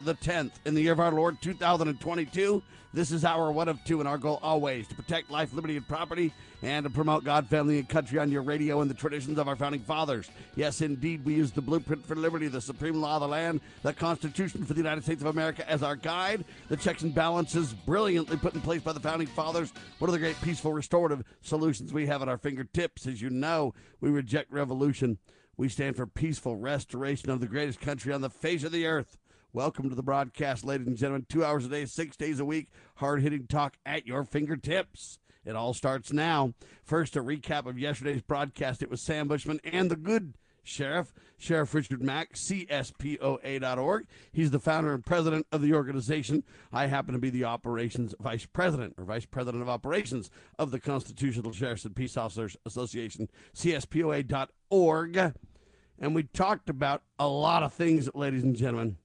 the 10th in the year of our Lord 2022. This is our one of two, and our goal always to protect life, liberty, and property, and to promote God, family, and country on your radio and the traditions of our founding fathers. Yes, indeed, we use the blueprint for liberty, the supreme law of the land, the Constitution for the United States of America as our guide, the checks and balances brilliantly put in place by the founding fathers. One of the great peaceful restorative solutions we have at our fingertips. As you know, we reject revolution. We stand for peaceful restoration of the greatest country on the face of the earth. Welcome to the broadcast, ladies and gentlemen. Two hours a day, six days a week, hard hitting talk at your fingertips. It all starts now. First, a recap of yesterday's broadcast. It was Sam Bushman and the good sheriff, Sheriff Richard Mack, CSPOA.org. He's the founder and president of the organization. I happen to be the operations vice president or vice president of operations of the Constitutional Sheriffs and Peace Officers Association, CSPOA.org. And we talked about a lot of things, ladies and gentlemen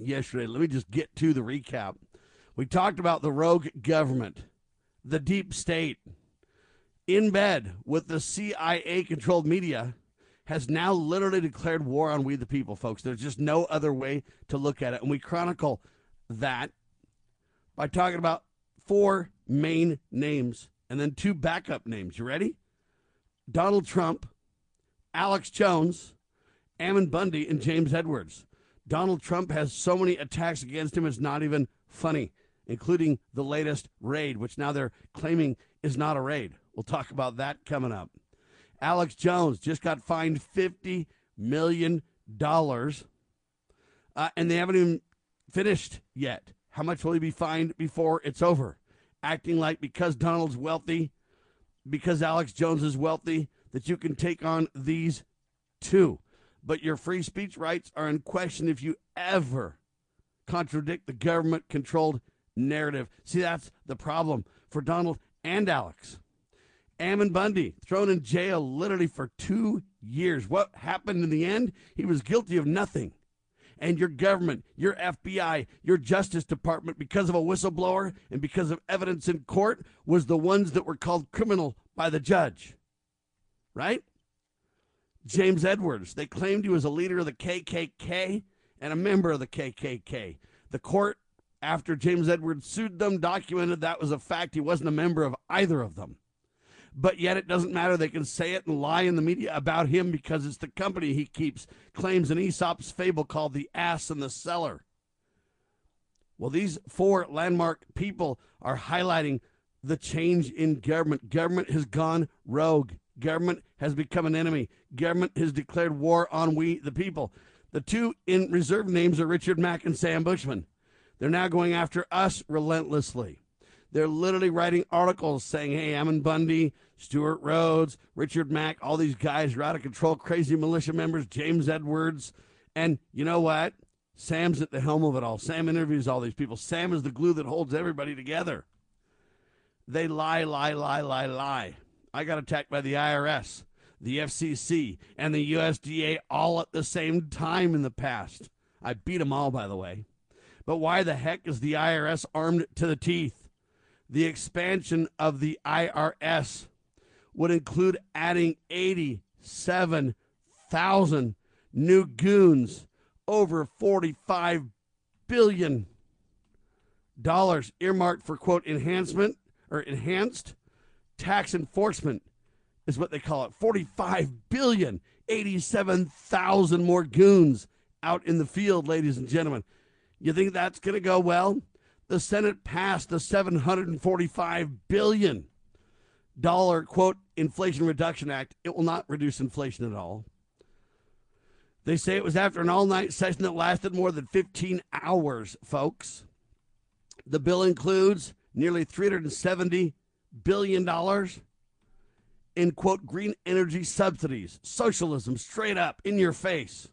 yesterday. Let me just get to the recap. We talked about the rogue government, the deep state, in bed with the CIA controlled media, has now literally declared war on we the people, folks. There's just no other way to look at it. And we chronicle that by talking about four main names and then two backup names. You ready? Donald Trump, Alex Jones, Ammon Bundy, and James Edwards. Donald Trump has so many attacks against him, it's not even funny, including the latest raid, which now they're claiming is not a raid. We'll talk about that coming up. Alex Jones just got fined $50 million, uh, and they haven't even finished yet. How much will he be fined before it's over? Acting like because Donald's wealthy, because Alex Jones is wealthy, that you can take on these two but your free speech rights are in question if you ever contradict the government controlled narrative. See, that's the problem for Donald and Alex. Ammon Bundy thrown in jail literally for two years. What happened in the end? He was guilty of nothing. And your government, your FBI, your Justice Department, because of a whistleblower and because of evidence in court, was the ones that were called criminal by the judge. Right? James Edwards. They claimed he was a leader of the KKK and a member of the KKK. The court, after James Edwards sued them, documented that was a fact. He wasn't a member of either of them. But yet it doesn't matter. They can say it and lie in the media about him because it's the company he keeps, claims an Aesop's fable called The Ass and the Cellar. Well, these four landmark people are highlighting the change in government. Government has gone rogue. Government has become an enemy. Government has declared war on we, the people. The two in reserve names are Richard Mack and Sam Bushman. They're now going after us relentlessly. They're literally writing articles saying, hey, Ammon Bundy, Stewart Rhodes, Richard Mack, all these guys are out of control, crazy militia members, James Edwards. And you know what? Sam's at the helm of it all. Sam interviews all these people. Sam is the glue that holds everybody together. They lie, lie, lie, lie, lie. I got attacked by the IRS, the FCC, and the USDA all at the same time in the past. I beat them all, by the way. But why the heck is the IRS armed to the teeth? The expansion of the IRS would include adding 87,000 new goons, over 45 billion dollars earmarked for quote enhancement or enhanced tax enforcement is what they call it. 45 billion 87,000 more goons out in the field ladies and gentlemen. You think that's going to go well? The senate passed the 745 billion dollar quote inflation reduction act. It will not reduce inflation at all. They say it was after an all-night session that lasted more than 15 hours folks. The bill includes nearly 370 billion dollars in quote green energy subsidies, socialism straight up in your face.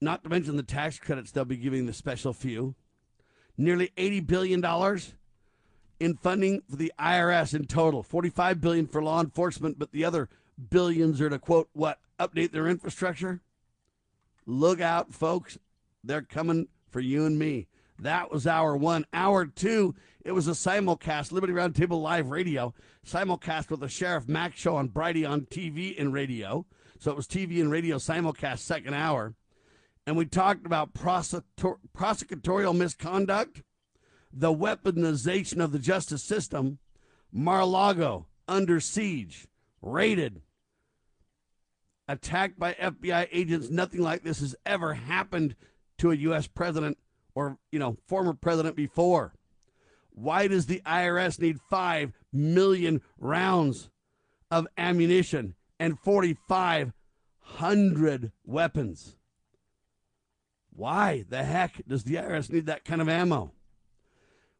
Not to mention the tax credits they'll be giving the special few. Nearly $80 billion in funding for the IRS in total, 45 billion for law enforcement, but the other billions are to quote what update their infrastructure. Look out, folks. They're coming for you and me. That was hour one. Hour two, it was a simulcast, Liberty Roundtable Live Radio, simulcast with the Sheriff Mack show on Brighteon TV and radio. So it was TV and radio simulcast second hour. And we talked about prosecutorial misconduct, the weaponization of the justice system, Mar-a-Lago under siege, raided, attacked by FBI agents. Nothing like this has ever happened to a U.S. president or, you know, former president before. Why does the IRS need 5 million rounds of ammunition and 4,500 weapons? Why the heck does the IRS need that kind of ammo?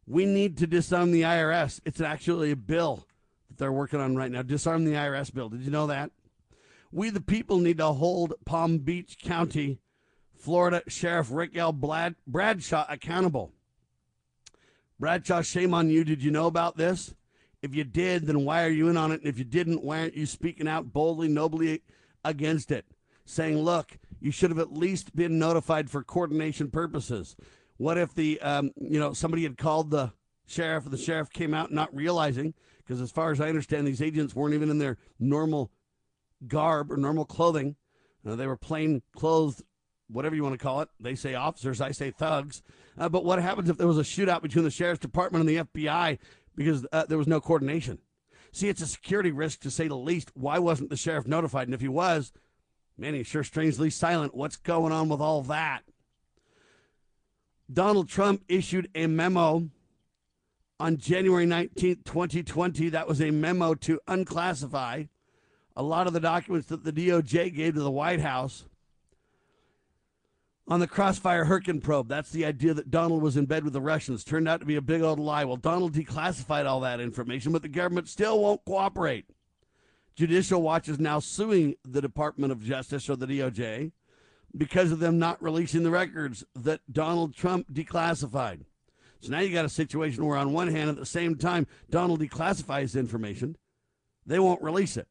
We need to disarm the IRS. It's actually a bill that they're working on right now. Disarm the IRS bill. Did you know that? We, the people, need to hold Palm Beach County, Florida Sheriff Ric L. Bradshaw accountable. Bradshaw, shame on you. Did you know about this? If you did, then why are you in on it? And if you didn't, why aren't you speaking out boldly, nobly against it? Saying, look, you should have at least been notified for coordination purposes. What if the, um, you know, somebody had called the sheriff and the sheriff came out not realizing, because as far as I understand, these agents weren't even in their normal garb or normal clothing. Uh, they were plain clothes, whatever you want to call it. They say officers, I say thugs. Uh, but what happens if there was a shootout between the sheriff's department and the FBI because uh, there was no coordination? See, it's a security risk to say the least. Why wasn't the sheriff notified? And if he was, man, he's sure strangely silent. What's going on with all that? Donald Trump issued a memo on January 19th, 2020. That was a memo to unclassify a lot of the documents that the DOJ gave to the White House on the Crossfire Hurricane probe. That's the idea that Donald was in bed with the Russians. Turned out to be a big old lie. Well, Donald declassified all that information, but the government still won't cooperate. Judicial Watch is now suing the Department of Justice or the DOJ because of them not releasing the records that Donald Trump declassified. So now you got a situation where, on one hand, at the same time, Donald declassifies information, they won't release it.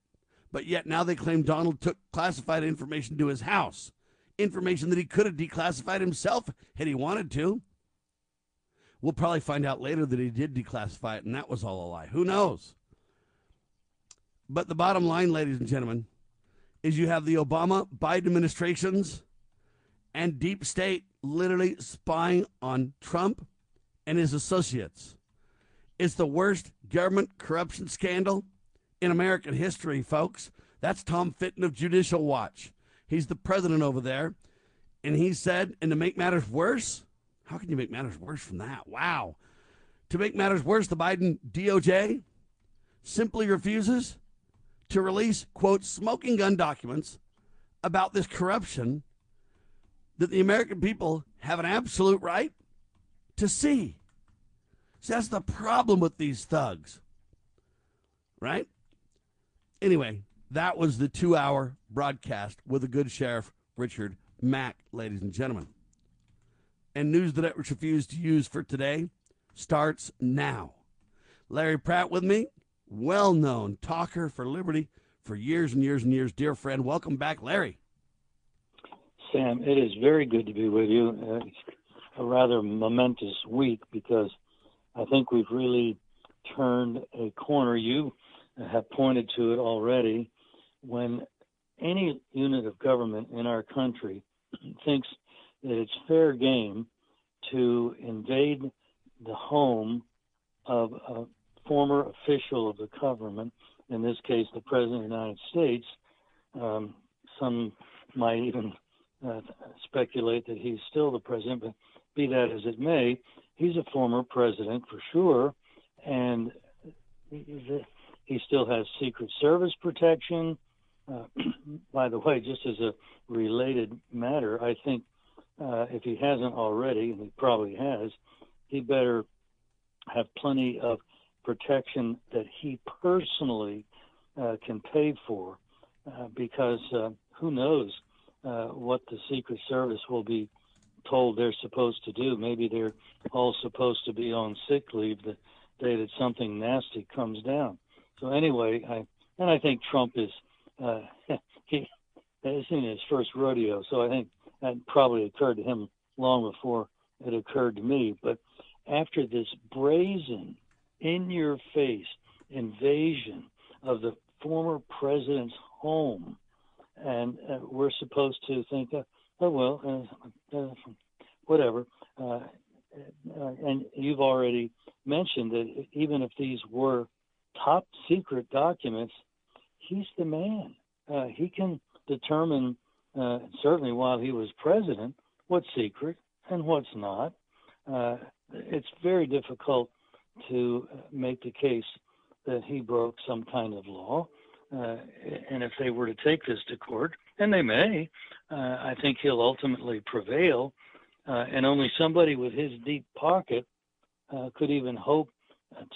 But yet now they claim Donald took classified information to his house, information that he could have declassified himself had he wanted to. We'll probably find out later that he did declassify it and that was all a lie. Who knows? But the bottom line, ladies and gentlemen, is you have the Obama Biden administrations and deep state literally spying on Trump and his associates. It's the worst government corruption scandal in American history, folks. That's Tom Fitton of Judicial Watch. He's the president over there. And he said, and to make matters worse, how can you make matters worse from that? Wow. To make matters worse, the Biden DOJ simply refuses to release, quote, smoking gun documents about this corruption that the American people have an absolute right to see. See, that's the problem with these thugs, right? Anyway, that was the two hour broadcast with the good sheriff, Richard Mack, ladies and gentlemen. And news that it refused to use for today starts now. Larry Pratt with me, well known talker for Liberty for years and years and years. Dear friend, welcome back, Larry. Sam, it is very good to be with you. Uh, it's a rather momentous week because I think we've really turned a corner. You have pointed to it already. When any unit of government in our country thinks that it's fair game to invade the home of a former official of the government, in this case, the President of the United States, um, some might even uh, speculate that he's still the president, but be that as it may, he's a former president for sure, and he still has Secret Service protection. Uh, by the way, just as a related matter, I think uh, if he hasn't already, and he probably has, he better have plenty of protection that he personally uh, can pay for, uh, because uh, who knows what the Secret Service will be told they're supposed to do. Maybe they're all supposed to be on sick leave. The day that something nasty comes down. So anyway, I and I think Trump is uh, he is in his first rodeo, so I think that probably occurred to him long before it occurred to me. But after this brazen, in your face invasion of the former president's home, and uh, we're supposed to think, uh, oh well, uh, uh whatever. Uh, uh, and you've already mentioned that even if these were top secret documents, he's the man. he can determine, certainly while he was president, what's secret and what's not. it's very difficult to make the case that he broke some kind of law. Uh, and if they were to take this to court, and they may, uh, I think he'll ultimately prevail. Uh, and only somebody with his deep pocket uh, could even hope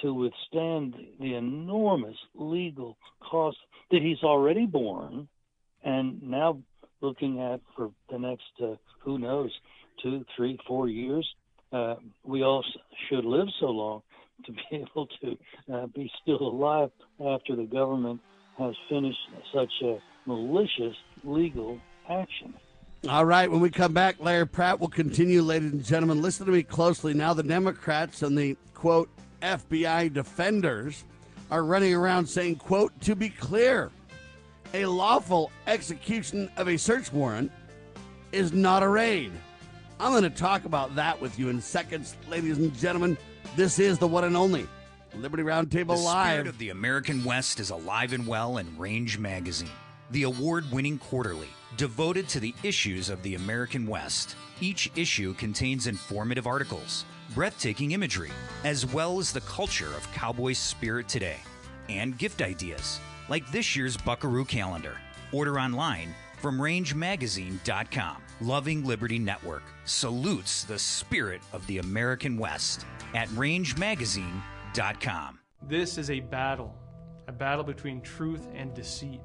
to withstand the enormous legal costs that he's already borne, and now looking at for the next uh, who knows two, three, four years. Uh, we all should live so long to be able to uh, be still alive after the government has finished such a malicious legal action. All right, when we come back, Larry Pratt will continue, ladies and gentlemen. Listen to me closely. Now, the Democrats and the quote FBI defenders are running around saying, quote, to be clear, a lawful execution of a search warrant is not a raid. I'm going to talk about that with you in seconds, ladies and gentlemen. This is the one and only Liberty Roundtable the Live. The spirit of the American West is alive and well in Range Magazine, the award-winning quarterly devoted to the issues of the American West. Each issue contains informative articles, breathtaking imagery, as well as the culture of cowboy spirit today, and gift ideas, like this year's Buckaroo calendar. Order online from rangemagazine.com. Loving Liberty Network salutes the spirit of the American West at rangemagazine.com. This is a battle, a battle between truth and deceit,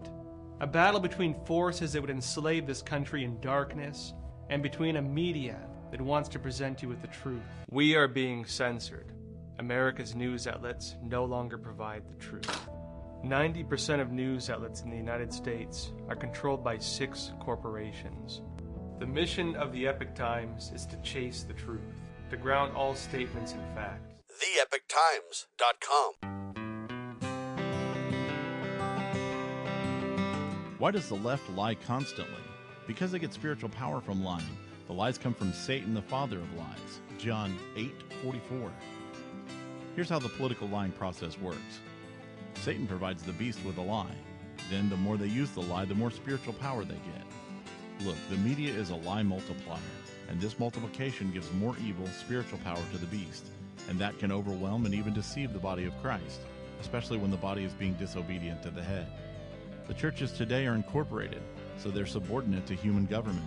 a battle between forces that would enslave this country in darkness, and between a media that wants to present you with the truth. We are being censored. America's news outlets no longer provide the truth. 90% of news outlets in the United States are controlled by six corporations. The mission of the Epoch Times is to chase the truth to ground all statements in fact. TheEpochTimes.com. Why does the left lie constantly? Because they get spiritual power from lying. The lies come from Satan, the father of lies. John 8:44. Here's how the political lying process works. Satan provides the beast with a lie. Then the more they use the lie, the more spiritual power they get. Look, the media is a lie multiplier and this multiplication gives more evil spiritual power to the beast, and that can overwhelm and even deceive the body of Christ, especially when the body is being disobedient to the head. The churches today are incorporated, so they're subordinate to human government.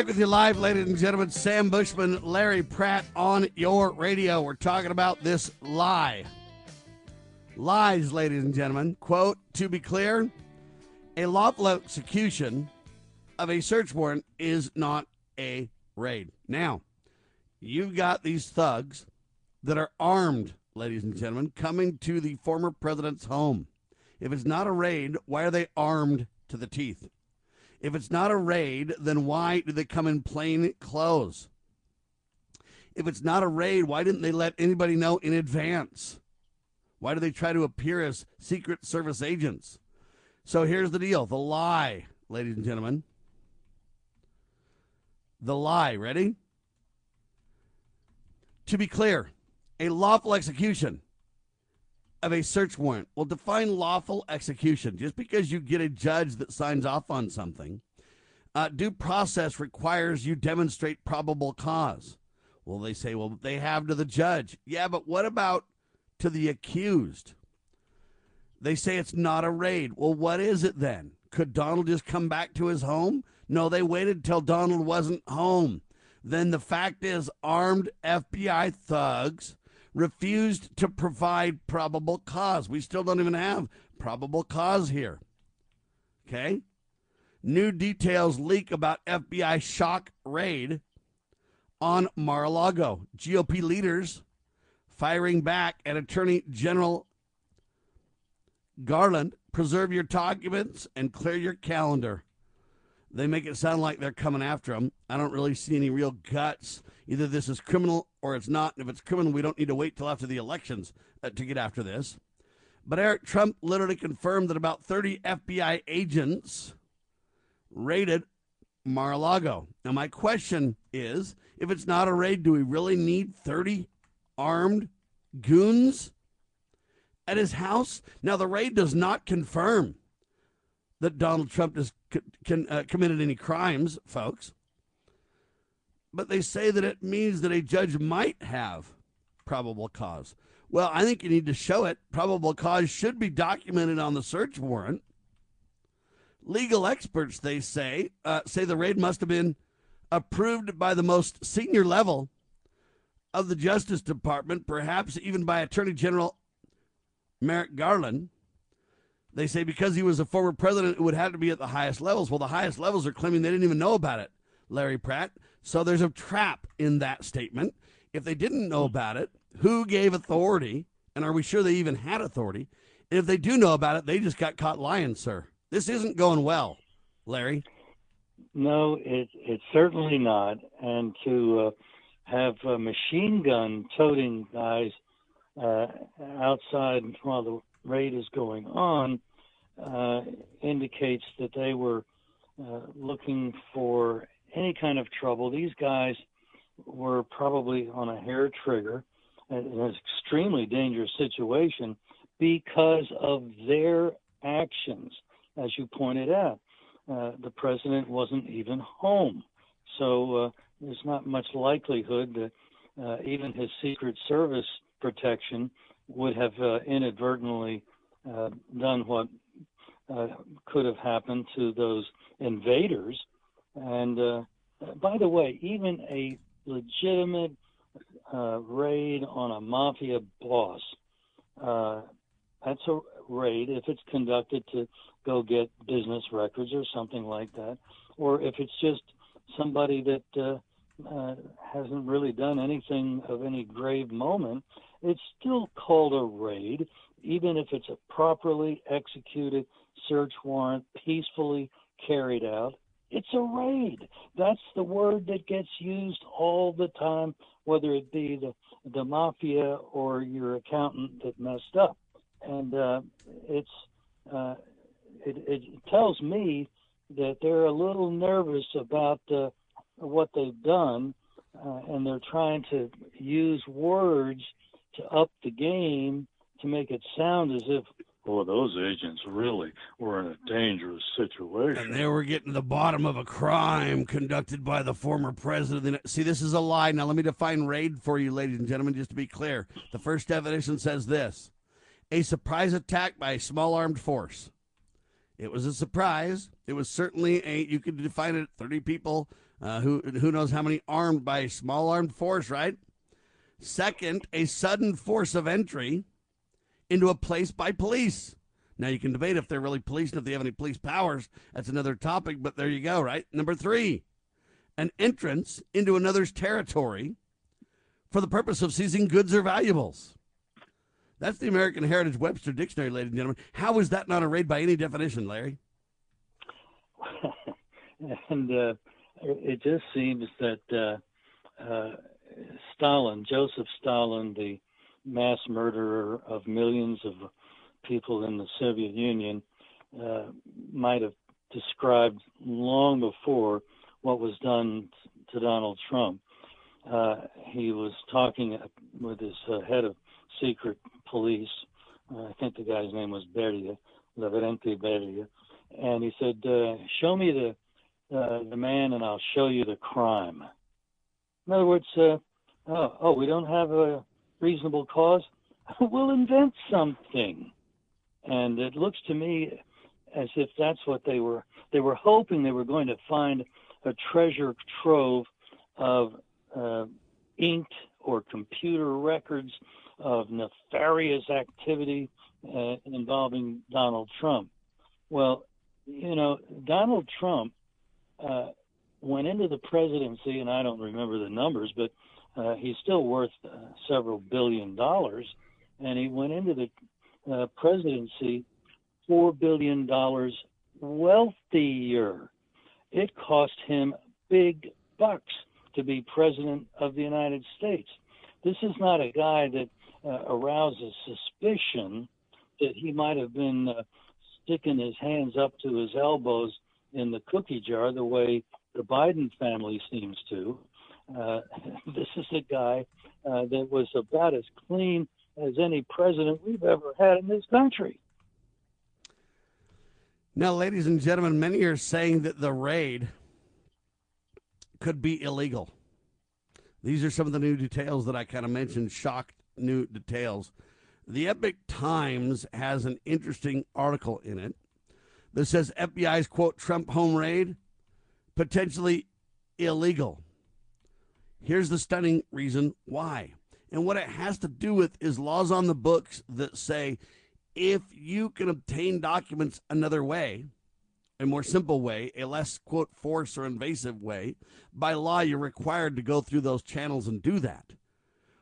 Back with you live, ladies and gentlemen. Sam Bushman, Larry Pratt on your radio. We're talking about this lie. Lies, ladies and gentlemen. Quote, to be clear, a lawful execution of a search warrant is not a raid. Now, you've got these thugs that are armed, ladies and gentlemen, coming to the former president's home. If it's not a raid, why are they armed to the teeth? If it's not a raid, then why do they come in plain clothes? If it's not a raid, why didn't they let anybody know in advance? Why do they try to appear as Secret Service agents? So here's the deal the lie, ladies and gentlemen, the lie. Ready? To be clear, a lawful execution of a search warrant will define lawful execution. Just because you get a judge that signs off on something, uh, due process requires you demonstrate probable cause. Well, they say, well, they have to the judge. Yeah, but what about to the accused. They say it's not a raid. Well, what is it then? Could Donald just come back to his home? No, they waited till Donald wasn't home. Then the fact is, armed FBI thugs refused to provide probable cause. We still don't even have probable cause here. Okay? New details leak about FBI shock raid on Mar a Lago. GOP leaders firing back at Attorney General Garland. Preserve your documents and clear your calendar. They make it sound like they're coming after him. I don't really see any real guts. Either this is criminal or it's not. And if it's criminal, we don't need to wait till after the elections uh, to get after this. But Eric Trump literally confirmed that about 30 FBI agents raided Mar a Lago. Now, my question is if it's not a raid, do we really need 30 armed goons at his house? Now, the raid does not confirm that Donald Trump has uh, committed any crimes, folks. But they say that it means that a judge might have probable cause. Well, I think you need to show it. Probable cause should be documented on the search warrant. Legal experts, they say, uh, say the raid must have been approved by the most senior level of the Justice Department, perhaps even by Attorney General Merrick Garland. They say because he was a former president, it would have to be at the highest levels. Well, the highest levels are claiming they didn't even know about it, Larry Pratt. So there's a trap in that statement. If they didn't know about it, who gave authority? And are we sure they even had authority? if they do know about it, they just got caught lying, sir. This isn't going well, Larry. No, it, it's certainly not. And to uh, have uh, machine gun toting guys uh, outside while the raid is going on uh, indicates that they were uh, looking for any kind of trouble. These guys were probably on a hair trigger in an extremely dangerous situation because of their actions, as you pointed out. Uh, the president wasn't even home. So uh, there's not much likelihood that uh, even his Secret Service protection would have uh, inadvertently uh, done what uh, could have happened to those invaders. And uh, by the way, even a legitimate uh, raid on a mafia boss, uh, that's a raid if it's conducted to go get business records or something like that, or if it's just somebody that uh, uh, hasn't really done anything of any grave moment, it's still called a raid, even if it's a properly executed search warrant, peacefully carried out. It's a raid. That's the word that gets used all the time, whether it be the the mafia or your accountant that messed up. And uh, it's uh, it, it tells me that they're a little nervous about uh, what they've done, uh, and they're trying to use words to up the game to make it sound as if, oh, those agents really were in a dangerous situation. And they were getting to the bottom of a crime conducted by the former president. See, this is a lie. Now, let me define raid for you, ladies and gentlemen, just to be clear. The first definition says this a surprise attack by a small armed force. It was a surprise. It was certainly a, you could define it 30 people, uh, who, who knows how many armed by a small armed force, right? Second, a sudden force of entry into a place by police. Now, you can debate if they're really police and if they have any police powers. That's another topic, but there you go, right? Number three, an entrance into another's territory for the purpose of seizing goods or valuables. That's the American Heritage Webster Dictionary, ladies and gentlemen. How is that not a raid by any definition, Larry? and uh, it just seems that uh, uh, Stalin, Joseph Stalin, the mass murderer of millions of people in the Soviet Union, uh, might have described long before what was done to Donald Trump. Uh, he was talking with his uh, head of secret police. Uh, I think the guy's name was Beria, Lavrenti Beria, and he said, uh, "Show me the uh, the man, and I'll show you the crime." In other words, oh, oh, we don't have a reasonable cause. we'll invent something. And it looks to me as if that's what they were. They were hoping they were going to find a treasure trove of uh, inked or computer records of nefarious activity uh, involving Donald Trump. Well, you know, Donald Trump uh, went into the presidency, and I don't remember the numbers, but uh, he's still worth uh, several billion dollars, and he went into the uh, presidency four billion dollars wealthier. It cost him big bucks to be president of the United States. This is not a guy that uh, arouses suspicion that he might have been uh, sticking his hands up to his elbows in the cookie jar the way the Biden family seems to. Uh, this is a guy uh, that was about as clean as any president we've ever had in this country. Now, ladies and gentlemen, many are saying that the raid could be illegal. These are some of the new details that I kind of mentioned, shocked new details. The Epoch Times has an interesting article in it that says FBI's quote Trump home raid potentially illegal. Here's the stunning reason why. And what it has to do with is laws on the books that say if you can obtain documents another way, a more simple way, a less, quote, force or invasive way, by law, you're required to go through those channels and do that.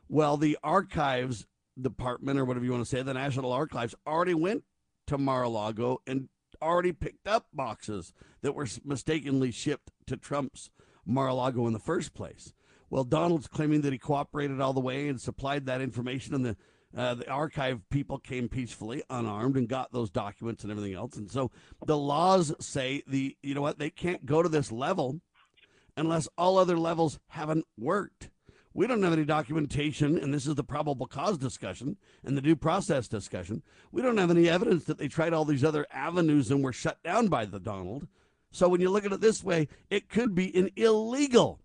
Well, the archives department, or whatever you want to say, the National Archives, already went to Mar a Lago and already picked up boxes that were mistakenly shipped to Trump's Mar a Lago in the first place. Well, Donald's claiming that he cooperated all the way and supplied that information, and the uh, the archive people came peacefully, unarmed, and got those documents and everything else. And so the laws say the you know what they can't go to this level unless all other levels haven't worked. We don't have any documentation, and this is the probable cause discussion and the due process discussion. We don't have any evidence that they tried all these other avenues and were shut down by the Donald. So when you look at it this way, it could be an illegal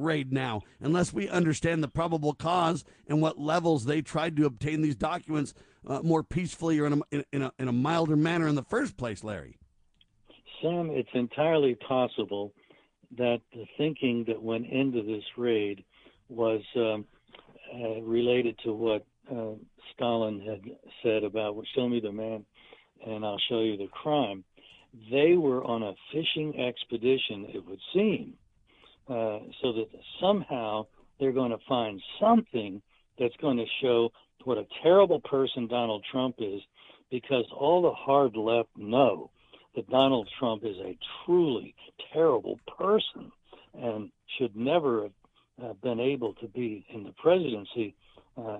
raid now, unless we understand the probable cause and what levels they tried to obtain these documents uh, more peacefully or in a, in, a, in a milder manner in the first place, Larry. Sam, it's entirely possible that the thinking that went into this raid was um, uh, related to what uh, Stalin had said about, show me the man and I'll show you the crime. They were on a fishing expedition, it would seem, uh, so that somehow they're going to find something that's going to show what a terrible person Donald Trump is, because all the hard left know that Donald Trump is a truly terrible person and should never have uh, been able to be in the presidency. Uh,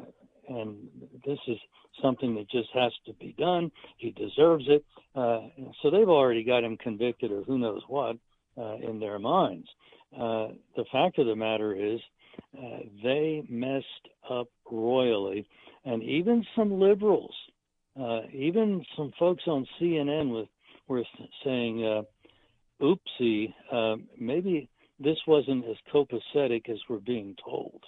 and this is something that just has to be done. He deserves it. Uh, so they've already got him convicted or who knows what uh, in their minds. Uh, the fact of the matter is, uh, they messed up royally, and even some liberals, even some folks on CNN with, were saying, "Oopsie, maybe this wasn't as copacetic as we're being told.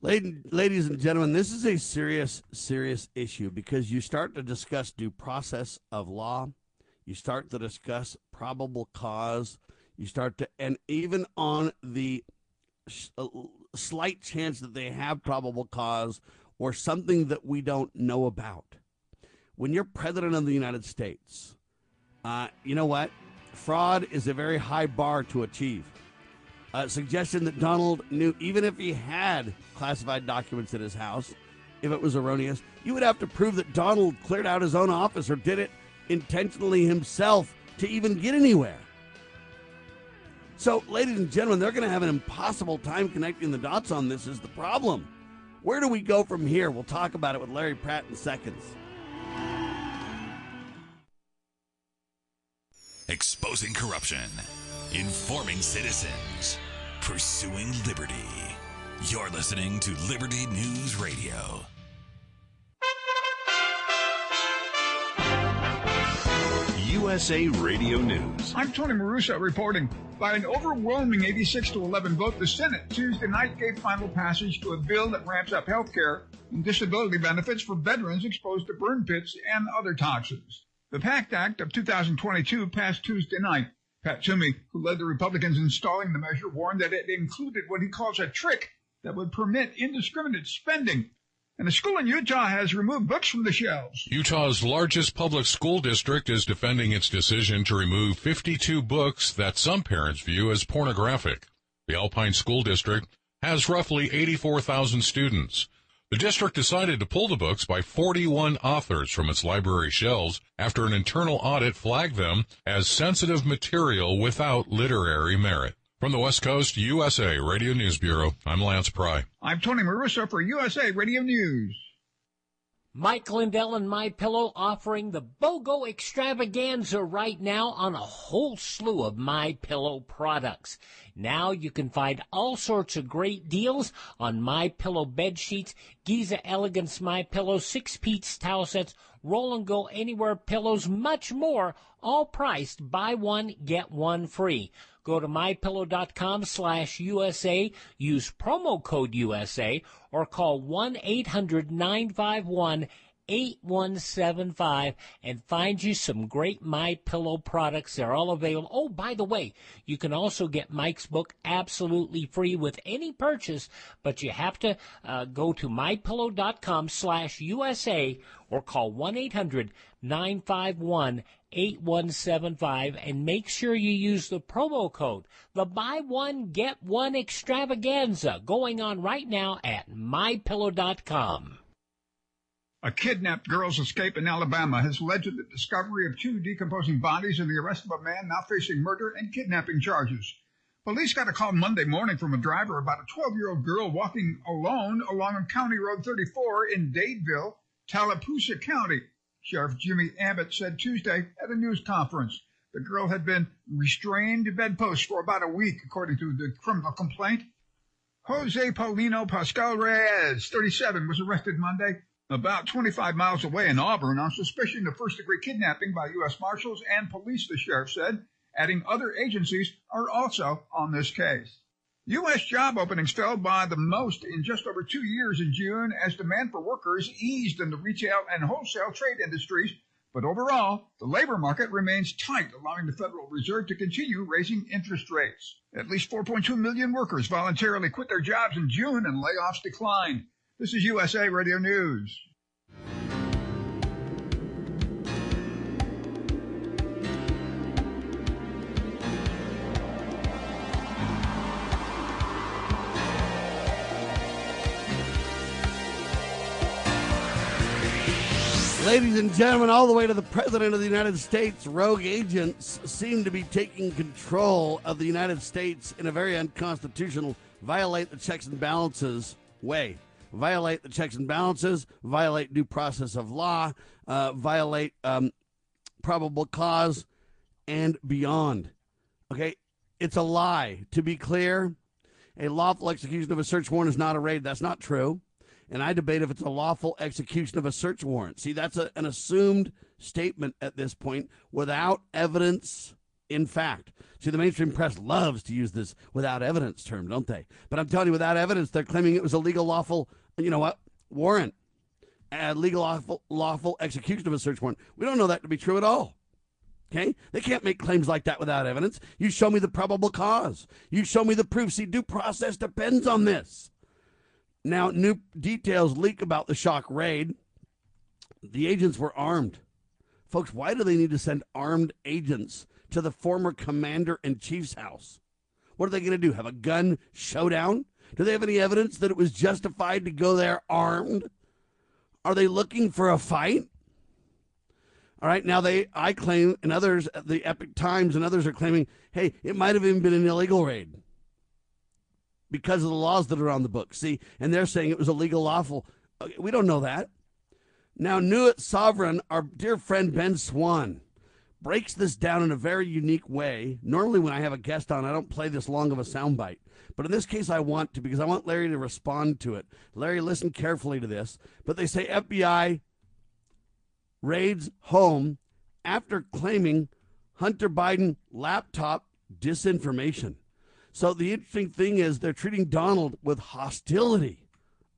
Ladies and gentlemen, this is a serious, serious issue because you start to discuss due process of law, you start to discuss probable cause, you start to, and even on the uh, slight chance that they have probable cause or something that we don't know about. When you're president of the United States, uh, you know what? Fraud is a very high bar to achieve. A suggestion that Donald knew, even if he had classified documents in his house, if it was erroneous, you would have to prove that Donald cleared out his own office or did it intentionally himself to even get anywhere. So, ladies and gentlemen, they're going to have an impossible time connecting the dots on this, is the problem. Where do we go from here? We'll talk about it with Larry Pratt in seconds. exposing corruption, informing citizens, pursuing liberty. You're listening to Liberty News Radio. USA Radio News. I'm Tony Marusa reporting. By an overwhelming 86 to 11 vote, the Senate Tuesday night gave final passage to a bill that ramps up health care and disability benefits for veterans exposed to burn pits and other toxins. The PACT Act of 2022 passed Tuesday night. Pat Toomey, who led the Republicans installing the measure, warned that it included what he calls a trick that would permit indiscriminate spending and a school in Utah has removed books from the shelves. Utah's largest public school district is defending its decision to remove 52 books that some parents view as pornographic. The Alpine School District has roughly 84,000 students. The district decided to pull the books by 41 authors from its library shelves after an internal audit flagged them as sensitive material without literary merit. From the West Coast USA Radio News Bureau, I'm Lance Pry. I'm Tony Maruso for USA Radio News. Mike Lindell and My Pillow offering the BOGO extravaganza right now on a whole slew of My Pillow products. Now you can find all sorts of great deals on My Pillow bed sheets, Giza Elegance My Pillow, six piece towel sets, roll and go anywhere pillows, much more, all priced buy one get one free. Go to mypillow.com slash USA, use promo code USA, or call 1-800-951 8175 and find you some great My Pillow products. They're all available. Oh, by the way, you can also get Mike's book absolutely free with any purchase, but you have to uh, go to mypillow.com slash USA or call 1-800-951 8175 and make sure you use the promo code the buy one get one extravaganza going on right now at mypillow.com a kidnapped girl's escape in Alabama has led to the discovery of two decomposing bodies and the arrest of a man now facing murder and kidnapping charges. Police got a call Monday morning from a driver about a 12 year old girl walking alone along County Road 34 in Dadeville, Tallapoosa County. Sheriff Jimmy Abbett said Tuesday at a news conference. The girl had been restrained to bedpost for about a week, according to the criminal complaint. Jose Paulino Pascual Reyes, 37, was arrested Monday about 25 miles away in Auburn on suspicion of first degree kidnapping by U.S. Marshals and police, the sheriff said, adding other agencies are also on this case. U.S. job openings fell by the most in just over two years in June as demand for workers eased in the retail and wholesale trade industries. But overall, the labor market remains tight, allowing the Federal Reserve to continue raising interest rates. At least 4.2 million workers voluntarily quit their jobs in June and layoffs declined. This is USA Radio News. Ladies and gentlemen, all the way to the President of the United States, rogue agents seem to be taking control of the United States in a very unconstitutional, violate the checks and balances way. Violate the checks and balances, violate due process of law, uh, violate um, probable cause, and beyond. Okay? It's a lie. To be clear, a lawful execution of a search warrant is not a raid. That's not true and I debate if it's a lawful execution of a search warrant. See, that's a, an assumed statement at this point without evidence in fact. See, the mainstream press loves to use this without evidence term, don't they? But I'm telling you, without evidence, they're claiming it was a legal, lawful, you know what, warrant, a legal, lawful, lawful execution of a search warrant. We don't know that to be true at all. Okay? They can't make claims like that without evidence. You show me the probable cause. You show me the proof. See, due process depends on this. Now, new details leak about the shock raid. The agents were armed. Folks, why do they need to send armed agents to the former commander in chief's house? What are they going to do? Have a gun showdown? Do they have any evidence that it was justified to go there armed? Are they looking for a fight? All right, now they I claim and others the Epoch Times and others are claiming, hey, it might have even been an illegal raid because of the laws that are on the books. See, and they're saying it was illegal, lawful. We don't know that. Now, Nuit Sovereign, our dear friend Ben Swann breaks this down in a very unique way. Normally, when I have a guest on, I don't play this long of a soundbite. But in this case, I want to because I want Larry to respond to it. Larry, listen carefully to this. But they say FBI raids home after claiming Hunter Biden laptop disinformation. So the interesting thing is they're treating Donald with hostility,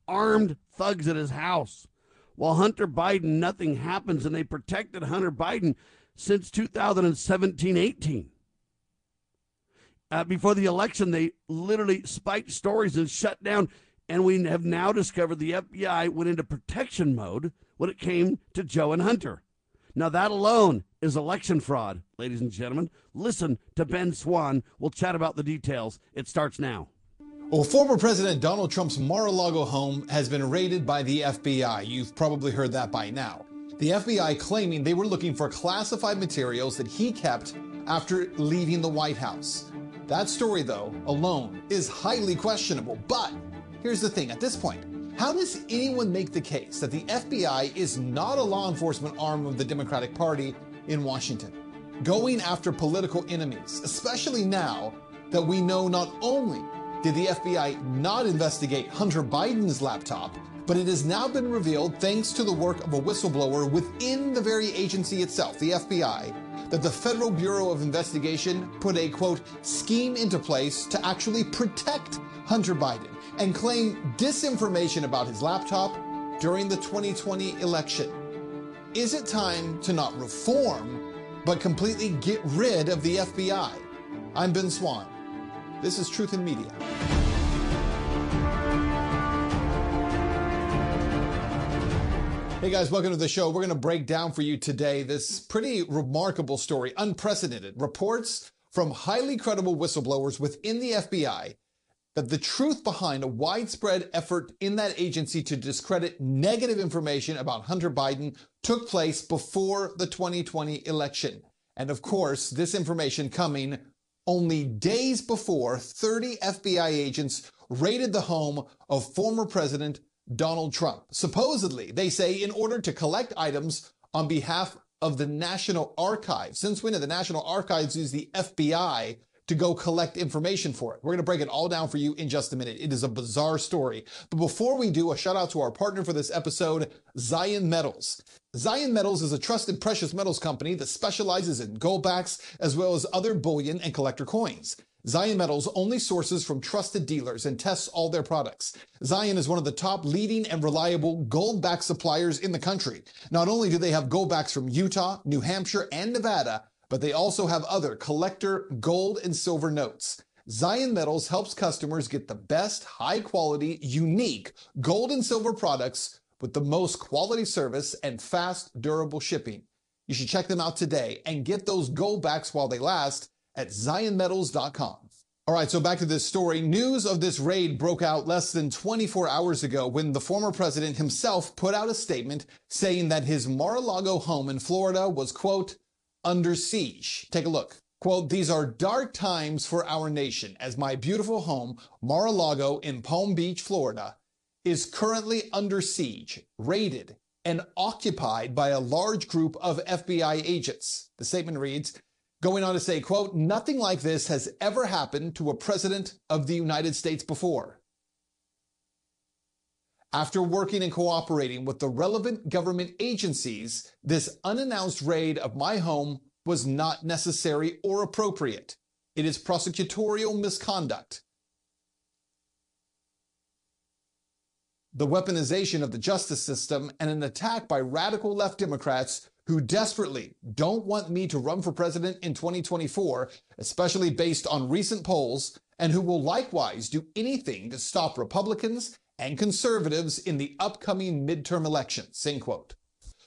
armed thugs at his house. While Hunter Biden, nothing happens, and they protected Hunter Biden since 2017 18. Uh, before the election, they literally spiked stories and shut down. And we have now discovered the FBI went into protection mode when it came to Joe and Hunter. Now, that alone is election fraud, ladies and gentlemen. Listen to Ben Swann. We'll chat about the details. It starts now. Well, former President Donald Trump's Mar a Lago home has been raided by the FBI. You've probably heard that by now. The FBI claiming they were looking for classified materials that he kept after leaving the White House. That story, though, alone is highly questionable. But here's the thing at this point, how does anyone make the case that the FBI is not a law enforcement arm of the Democratic Party in Washington? Going after political enemies, especially now that we know not only did the FBI not investigate Hunter Biden's laptop, but it has now been revealed, thanks to the work of a whistleblower within the very agency itself, the FBI, that the Federal Bureau of Investigation put a quote scheme into place to actually protect Hunter Biden and claim disinformation about his laptop during the 2020 election. Is it time to not reform, but completely get rid of the FBI? I'm Ben Swann. This is Truth in Media. Hey guys, welcome to the show. We're going to break down for you today this pretty remarkable story, unprecedented reports from highly credible whistleblowers within the FBI that the truth behind a widespread effort in that agency to discredit negative information about Hunter Biden took place before the 2020 election. And of course, this information coming only days before 30 FBI agents raided the home of former President Donald Trump. Supposedly, they say, in order to collect items on behalf of the National Archives. Since when did the National Archives use the FBI to go collect information for it. We're going to break it all down for you in just a minute. It is a bizarre story. But before we do, a shout out to our partner for this episode, Zion Metals. Zion Metals is a trusted precious metals company that specializes in Goldbacks as well as other bullion and collector coins. Zion Metals only sources from trusted dealers and tests all their products. Zion is one of the top leading and reliable Goldback suppliers in the country. Not only do they have Goldbacks from Utah, New Hampshire, and Nevada, but they also have other collector gold and silver notes. Zion Metals helps customers get the best, high quality, unique gold and silver products with the most quality service and fast, durable shipping. You should check them out today and get those Goldbacks while they last at zionmetals.com. All right, so back to this story. News of this raid broke out less than 24 hours ago when the former president himself put out a statement saying that his Mar-a-Lago home in Florida was, quote, under siege. Take a look. Quote, these are dark times for our nation as my beautiful home, Mar-a-Lago in Palm Beach, Florida, is currently under siege, raided, and occupied by a large group of FBI agents. The statement reads, going on to say, quote, nothing like this has ever happened to a president of the United States before. After working and cooperating with the relevant government agencies, this unannounced raid of my home was not necessary or appropriate. It is prosecutorial misconduct. The weaponization of the justice system and an attack by radical left Democrats who desperately don't want me to run for president in 2024, especially based on recent polls, and who will likewise do anything to stop Republicans and conservatives in the upcoming midterm elections, end quote.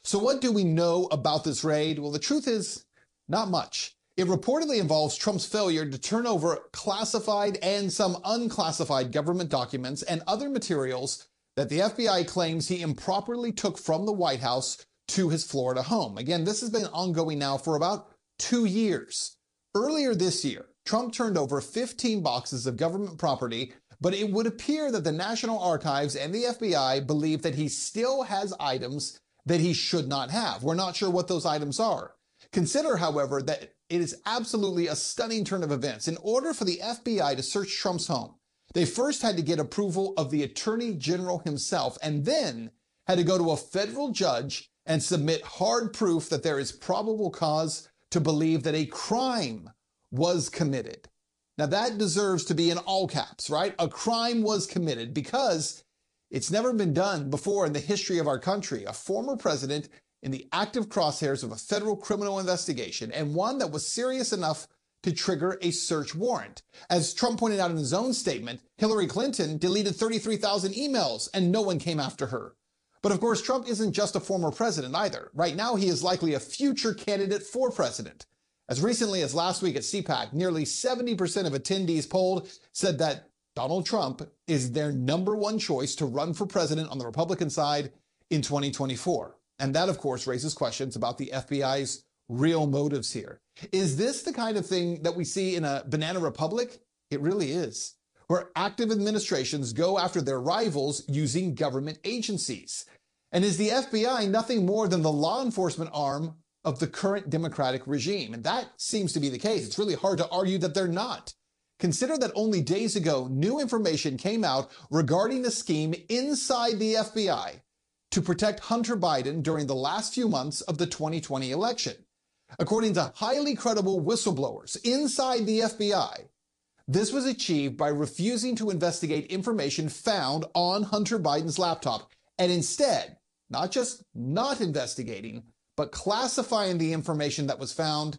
So what do we know about this raid? Well, the truth is not much. It reportedly involves Trump's failure to turn over classified and some unclassified government documents and other materials that the FBI claims he improperly took from the White House to his Florida home. Again, this has been ongoing now for about two years. Earlier this year, Trump turned over 15 boxes of government property but it would appear that the National Archives and the FBI believe that he still has items that he should not have. We're not sure what those items are. Consider, however, that it is absolutely a stunning turn of events. In order for the FBI to search Trump's home, they first had to get approval of the Attorney General himself and then had to go to a federal judge and submit hard proof that there is probable cause to believe that a crime was committed. Now that deserves to be in all caps, right? A crime was committed because it's never been done before in the history of our country. A former president in the active crosshairs of a federal criminal investigation and one that was serious enough to trigger a search warrant. As Trump pointed out in his own statement, Hillary Clinton deleted 33,000 emails and no one came after her. But of course, Trump isn't just a former president either. Right now, he is likely a future candidate for president. As recently as last week at CPAC, nearly 70% of attendees polled said that Donald Trump is their number one choice to run for president on the Republican side in 2024. And that, of course, raises questions about the FBI's real motives here. Is this the kind of thing that we see in a banana republic? It really is, where active administrations go after their rivals using government agencies. And is the FBI nothing more than the law enforcement arm of the current Democratic regime? And that seems to be the case. It's really hard to argue that they're not. Consider that only days ago, new information came out regarding a scheme inside the FBI to protect Hunter Biden during the last few months of the 2020 election. According to highly credible whistleblowers inside the FBI, this was achieved by refusing to investigate information found on Hunter Biden's laptop and instead, not just not investigating, but classifying the information that was found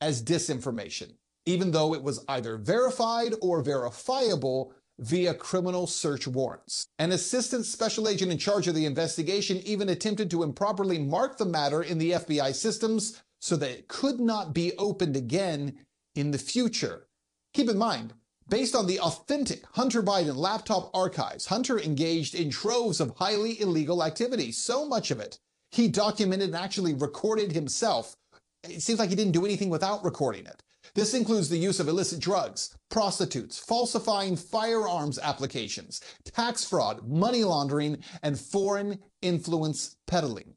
as disinformation, even though it was either verified or verifiable via criminal search warrants. An assistant special agent in charge of the investigation even attempted to improperly mark the matter in the FBI systems so that it could not be opened again in the future. Keep in mind, based on the authentic Hunter Biden laptop archives, Hunter engaged in troves of highly illegal activity, so much of it he documented and actually recorded himself. It seems like he didn't do anything without recording it. This includes the use of illicit drugs, prostitutes, falsifying firearms applications, tax fraud, money laundering, and foreign influence peddling.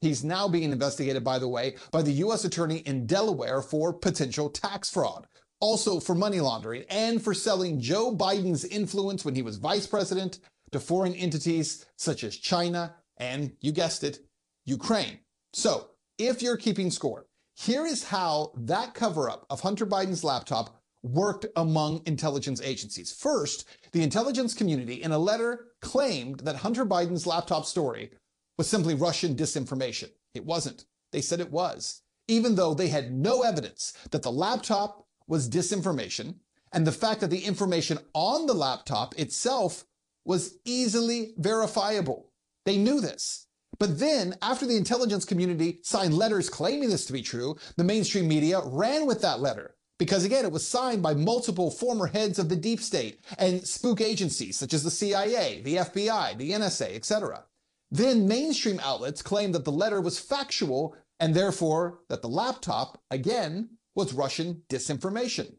He's now being investigated, by the way, by the U.S. Attorney in Delaware for potential tax fraud, also for money laundering, and for selling Joe Biden's influence when he was vice president to foreign entities such as China and, you guessed it, Ukraine. So, if you're keeping score, here is how that cover up of Hunter Biden's laptop worked among intelligence agencies. First, the intelligence community in a letter claimed that Hunter Biden's laptop story was simply Russian disinformation. It wasn't. They said it was, even though they had no evidence that the laptop was disinformation and the fact that the information on the laptop itself was easily verifiable. They knew this. But then, after the intelligence community signed letters claiming this to be true, the mainstream media ran with that letter. Because again, it was signed by multiple former heads of the deep state and spook agencies such as the CIA, the FBI, the NSA, etc. Then mainstream outlets claimed that the letter was factual and therefore that the laptop, again, was Russian disinformation.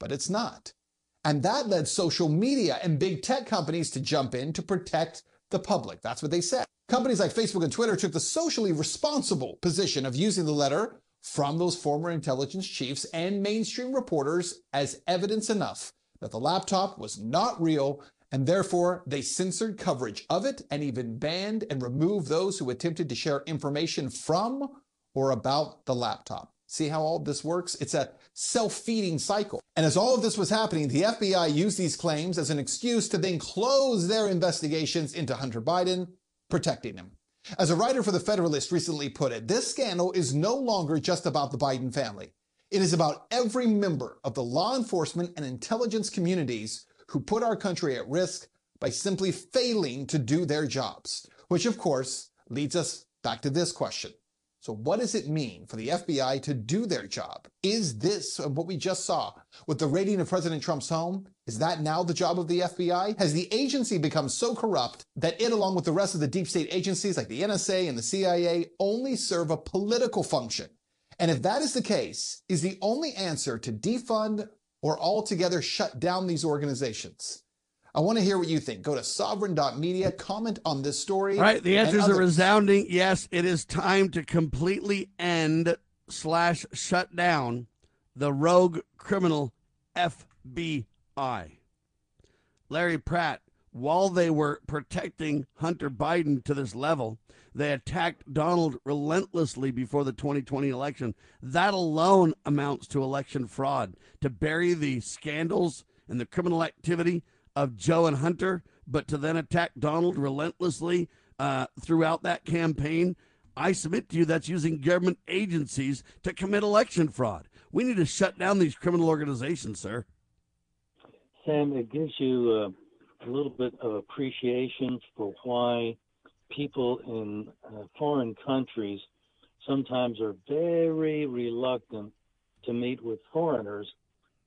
But it's not. And that led social media and big tech companies to jump in to protect the public. That's what they said. Companies like Facebook and Twitter took the socially responsible position of using the letter from those former intelligence chiefs and mainstream reporters as evidence enough that the laptop was not real and therefore they censored coverage of it and even banned and removed those who attempted to share information from or about the laptop. See how all this works? It's a self-feeding cycle. And as all of this was happening, the FBI used these claims as an excuse to then close their investigations into Hunter Biden, protecting him. As a writer for The Federalist recently put it, this scandal is no longer just about the Biden family. It is about every member of the law enforcement and intelligence communities who put our country at risk by simply failing to do their jobs. Which, of course, leads us back to this question. So, what does it mean for the FBI to do their job? Is this what we just saw with the raiding of President Trump's home? Is that now the job of the FBI? Has the agency become so corrupt that it, along with the rest of the deep state agencies like the NSA and the CIA, only serve a political function? And if that is the case, is the only answer to defund or altogether shut down these organizations? I want to hear what you think. Go to sovereign.media, comment on this story. All right, the answer is a resounding yes. It is time to completely end slash shut down the rogue criminal FBI. Larry Pratt while they were protecting Hunter Biden to this level, they attacked Donald relentlessly before the 2020 election. That alone amounts to election fraud. To bury the scandals and the criminal activity of Joe and Hunter, but to then attack Donald relentlessly uh, throughout that campaign, I submit to you that's using government agencies to commit election fraud. We need to shut down these criminal organizations, sir. Sam, it gives you a little bit of appreciation for why people in uh, foreign countries sometimes are very reluctant to meet with foreigners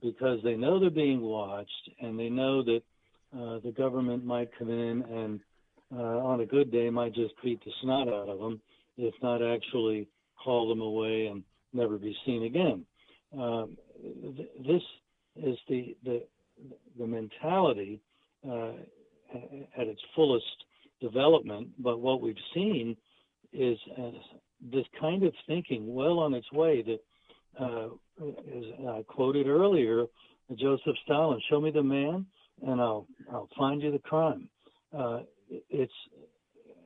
because they know they're being watched and they know that uh, the government might come in and uh, on a good day might just beat the snot out of them, if not actually haul them away and never be seen again. Um, th- this is the the, the mentality uh, at its fullest development, but what we've seen is uh, this kind of thinking well on its way that, uh, as I quoted earlier, Joseph Stalin, show me the man and I'll, I'll find you the crime. Uh, it's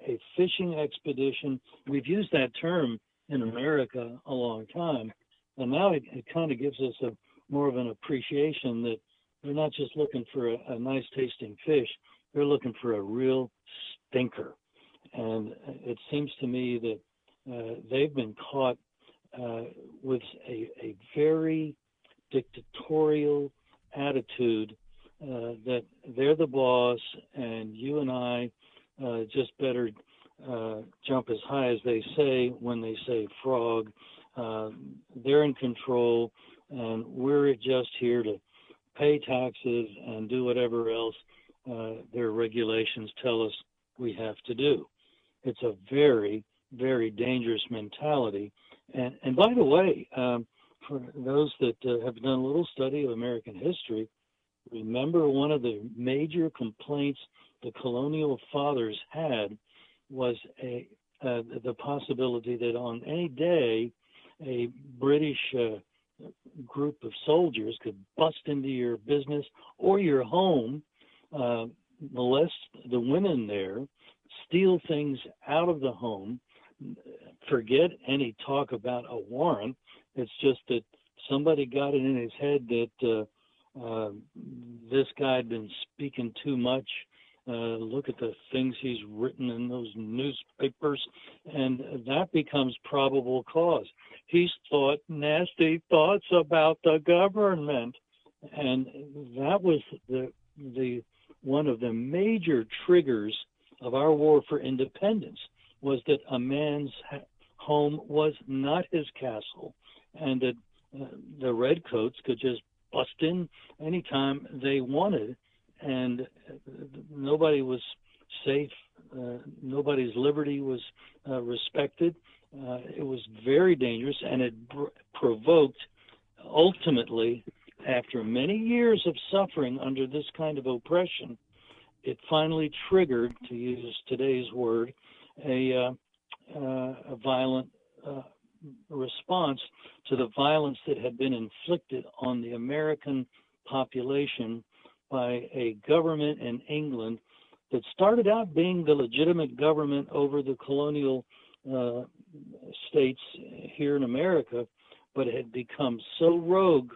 a fishing expedition. We've used that term in America a long time, and now it, it kind of gives us a more of an appreciation that they're not just looking for a, a nice tasting fish; they're looking for a real stinker. And it seems to me that uh, they've been caught uh, with a, a, very dictatorial attitude uh, that they're the boss and you and I uh, just better uh, jump as high as they say when they say frog. Uh, they're in control and we're just here to pay taxes and do whatever else their regulations tell us we have to do. It's a very, very dangerous mentality. And, and by the way, um, for those that uh, have done a little study of American history, remember one of the major complaints the colonial fathers had was a uh, the possibility that on any day a British uh, group of soldiers could bust into your business or your home, uh, molest the women there, steal things out of the home, forget any talk about a warrant. It's just that somebody got it in his head that uh, this guy had been speaking too much. Uh, look at the things he's written in those newspapers, and that becomes probable cause. He's thought nasty thoughts about the government, and that was the the one of the major triggers of our war for independence was that a man's home was not his castle, and that uh, the redcoats could just bust in anytime they wanted, and nobody was safe. Uh, nobody's liberty was uh, respected. Uh, it was very dangerous, and it br- provoked ultimately, after many years of suffering under this kind of oppression, it finally triggered, to use today's word, a, uh, uh, a violent uh, response to the violence that had been inflicted on the American population by a government in England that started out being the legitimate government over the colonial uh, states here in America, but had become so rogue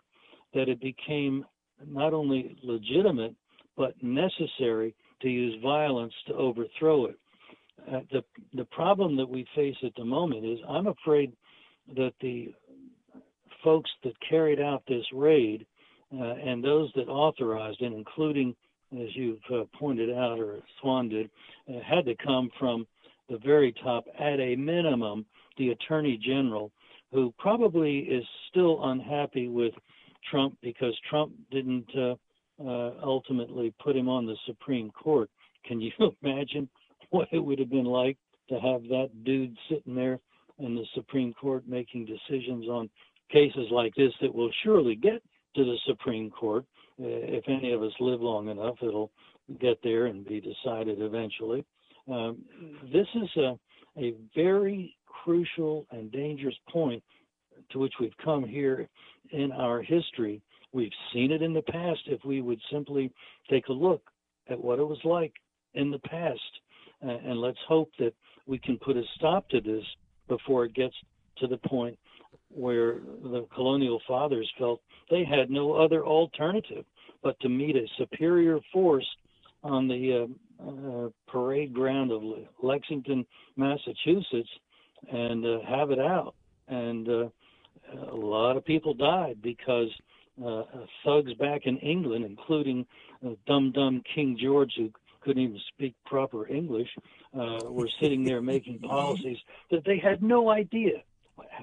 that it became not only legitimate but necessary to use violence to overthrow it. Uh, the the problem that we face at the moment is I'm afraid that the folks that carried out this raid uh, and those that authorized it, including as you've uh, pointed out or Swann did, uh, had to come from the very top at a minimum the attorney general who probably is still unhappy with Trump because Trump didn't uh, uh, ultimately put him on the Supreme Court. Can you imagine what it would have been like to have that dude sitting there in the Supreme Court making decisions on cases like this that will surely get to the Supreme Court? Uh, if any of us live long enough, it'll get there and be decided eventually. Um, this is a, a very crucial and dangerous point to which we've come here in our history We've seen it in the past if we would simply take a look at what it was like in the past. Uh, and let's hope that we can put a stop to this before it gets to the point where the colonial fathers felt they had no other alternative but to meet a superior force on the uh, uh, parade ground of Lexington, Massachusetts, and uh, have it out. And uh, a lot of people died because uh, thugs back in England, including uh, dumb dumb King George, who couldn't even speak proper English, uh, were sitting there making policies that they had no idea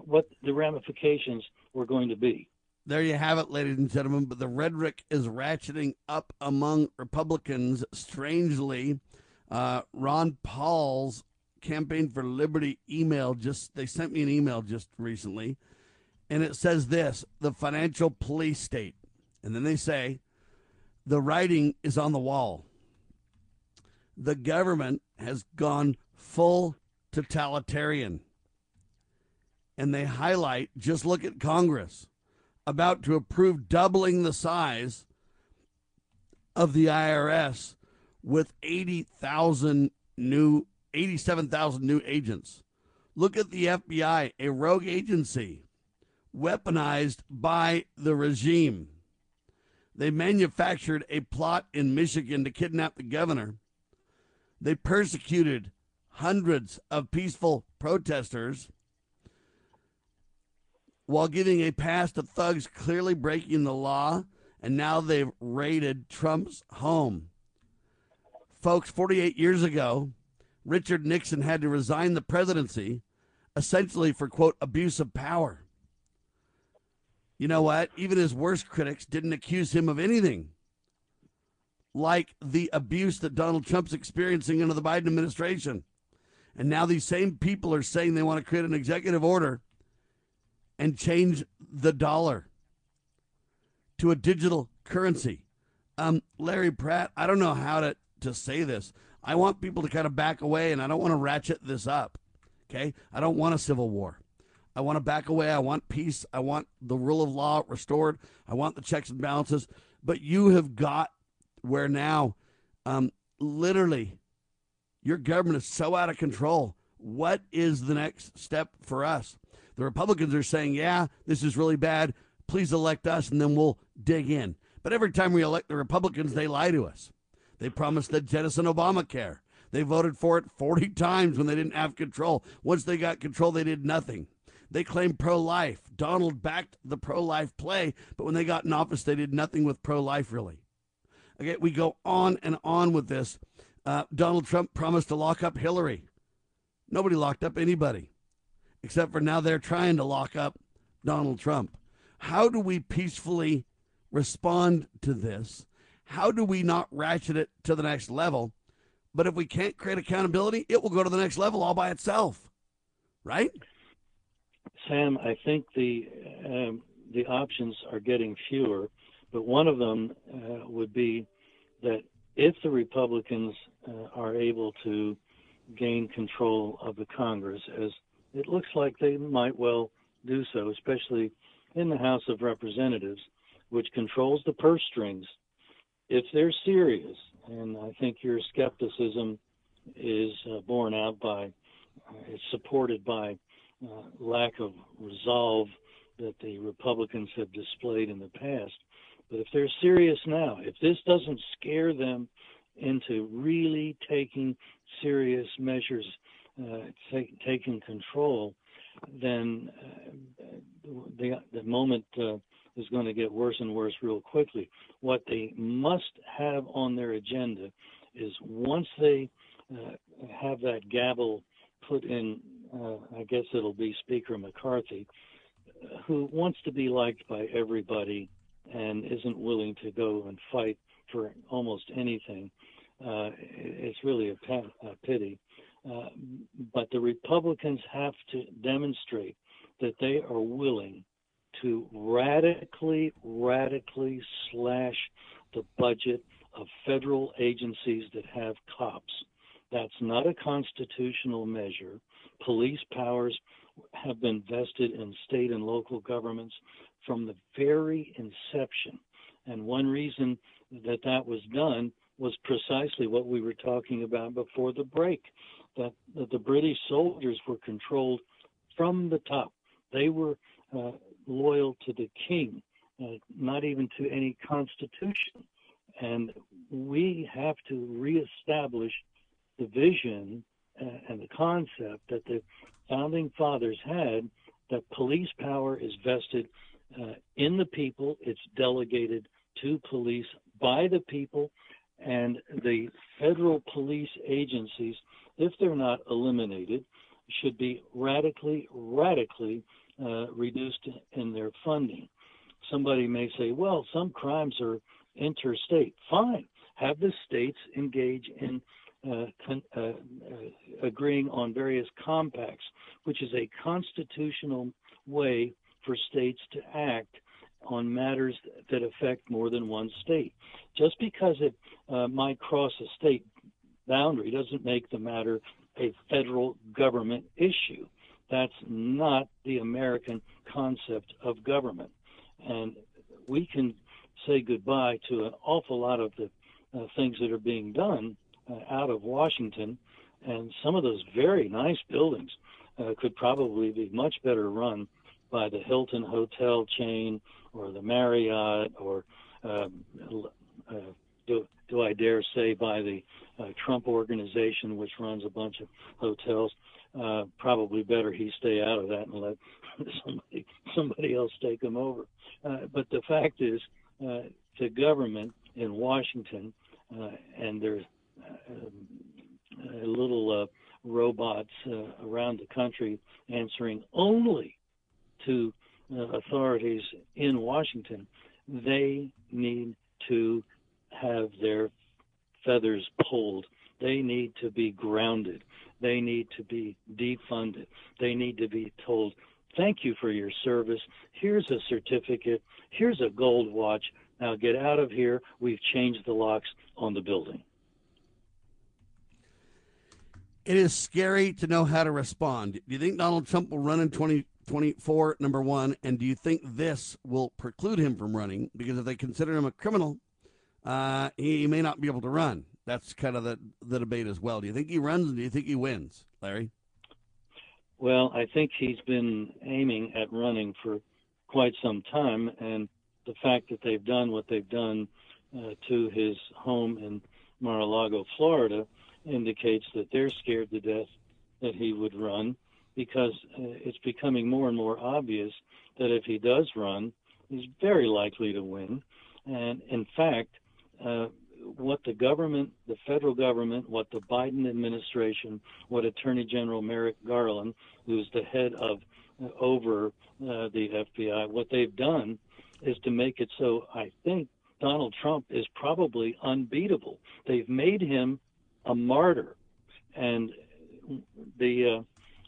what the ramifications were going to be. There you have it, ladies and gentlemen. But the rhetoric is ratcheting up among Republicans. Strangely, uh, Ron Paul's campaign for liberty email just they sent me an email just recently, and it says this: the financial police state, and then they say the writing is on the wall. The government has gone full totalitarian. And they highlight just look at Congress about to approve doubling the size of the IRS with 80,000 new 87,000 new agents. Look at the FBI, a rogue agency weaponized by the regime. They manufactured a plot in Michigan to kidnap the governor. They persecuted hundreds of peaceful protesters while giving a pass to thugs clearly breaking the law, and now they've raided Trump's home. Folks, 48 years ago, Richard Nixon had to resign the presidency essentially for, quote, abuse of power. You know what? Even his worst critics didn't accuse him of anything like the abuse that Donald Trump's experiencing under the Biden administration. And now these same people are saying they want to create an executive order and change the dollar to a digital currency. Um, Larry Pratt, I don't know how to, to say this. I want people to kind of back away and I don't want to ratchet this up. Okay? I don't want a civil war. I want to back away. I want peace. I want the rule of law restored. I want the checks and balances. But you have got where now, um, literally, your government is so out of control. What is the next step for us? The Republicans are saying, yeah, this is really bad. Please elect us, and then we'll dig in. But every time we elect the Republicans, they lie to us. They promised to jettison Obamacare. They voted for it 40 times when they didn't have control. Once they got control, they did nothing. They claimed pro life. Donald backed the pro life play, but when they got in office, they did nothing with pro life, really. Okay, we go on and on with this. Uh, Donald Trump promised to lock up Hillary. Nobody locked up anybody except for now they're trying to lock up Donald Trump. How do we peacefully respond to this? How do we not ratchet it to the next level? But if we can't create accountability, it will go to the next level all by itself, right? Sam, I think the um, the options are getting fewer, but one of them uh, would be that if the Republicans uh, are able to gain control of the Congress, as it looks like they might well do so, especially in the House of Representatives, which controls the purse strings. If they're serious, and I think your skepticism is uh, borne out by, uh, it's supported by uh, lack of resolve that the Republicans have displayed in the past. But if they're serious now, if this doesn't scare them into really taking serious measures uh, take, taking control, then uh, the, the moment uh, is going to get worse and worse real quickly. What they must have on their agenda is once they uh, have that gavel put in, uh, I guess it'll be Speaker McCarthy, who wants to be liked by everybody and isn't willing to go and fight for almost anything. Uh, it's really a, pity. Uh, but the Republicans have to demonstrate that they are willing to radically, radically slash the budget of federal agencies that have cops. That's not a constitutional measure. Police powers have been vested in state and local governments from the very inception. And one reason that that was done was precisely what we were talking about before the break that, that the British soldiers were controlled from the top. They were uh, loyal to the king, uh, not even to any constitution. And we have to reestablish the vision uh, and the concept that the founding fathers had that police power is vested uh, in the people, it's delegated to police by the people, and the federal police agencies, if they're not eliminated, should be radically, radically uh, reduced in their funding. Somebody may say, well, some crimes are interstate. Fine. Have the states engage in uh, con- uh, uh, agreeing on various compacts, which is a constitutional way for states to act on matters that affect more than one state. Just because it uh, might cross a state boundary doesn't make the matter a federal government issue. That's not the American concept of government. And we can say goodbye to an awful lot of the uh, things that are being done uh, out of Washington. And some of those very nice buildings uh, could probably be much better run by the Hilton hotel chain or the Marriott or um, uh, do, do I dare say by the uh, Trump organization, which runs a bunch of hotels. Uh, probably better he stay out of that and let somebody somebody else take him over. Uh, but the fact is, uh, the government in Washington uh, and their uh, little robots around the country answering only to uh, authorities in Washington, they need to have their feathers pulled. They need to be grounded. They need to be defunded. They need to be told, thank you for your service. Here's a certificate. Here's a gold watch. Now get out of here. We've changed the locks on the building. It is scary to know how to respond. Do you think Donald Trump will run in 2024, number one? And do you think this will preclude him from running? Because if they consider him a criminal, uh, he may not be able to run. That's kind of the, the debate as well. Do you think he runs do you think he wins, Larry? Well, I think he's been aiming at running for quite some time, and the fact that they've done what they've done uh, to his home in Mar-a-Lago, Florida, indicates that they're scared to death that he would run because uh, it's becoming more and more obvious that if he does run, he's very likely to win. And in fact, uh, what the government, the federal government, what the Biden administration, what Attorney General Merrick Garland, who's the head of uh, over uh, the FBI, what they've done is to make it so I think Donald Trump is probably unbeatable. They've made him a martyr, and the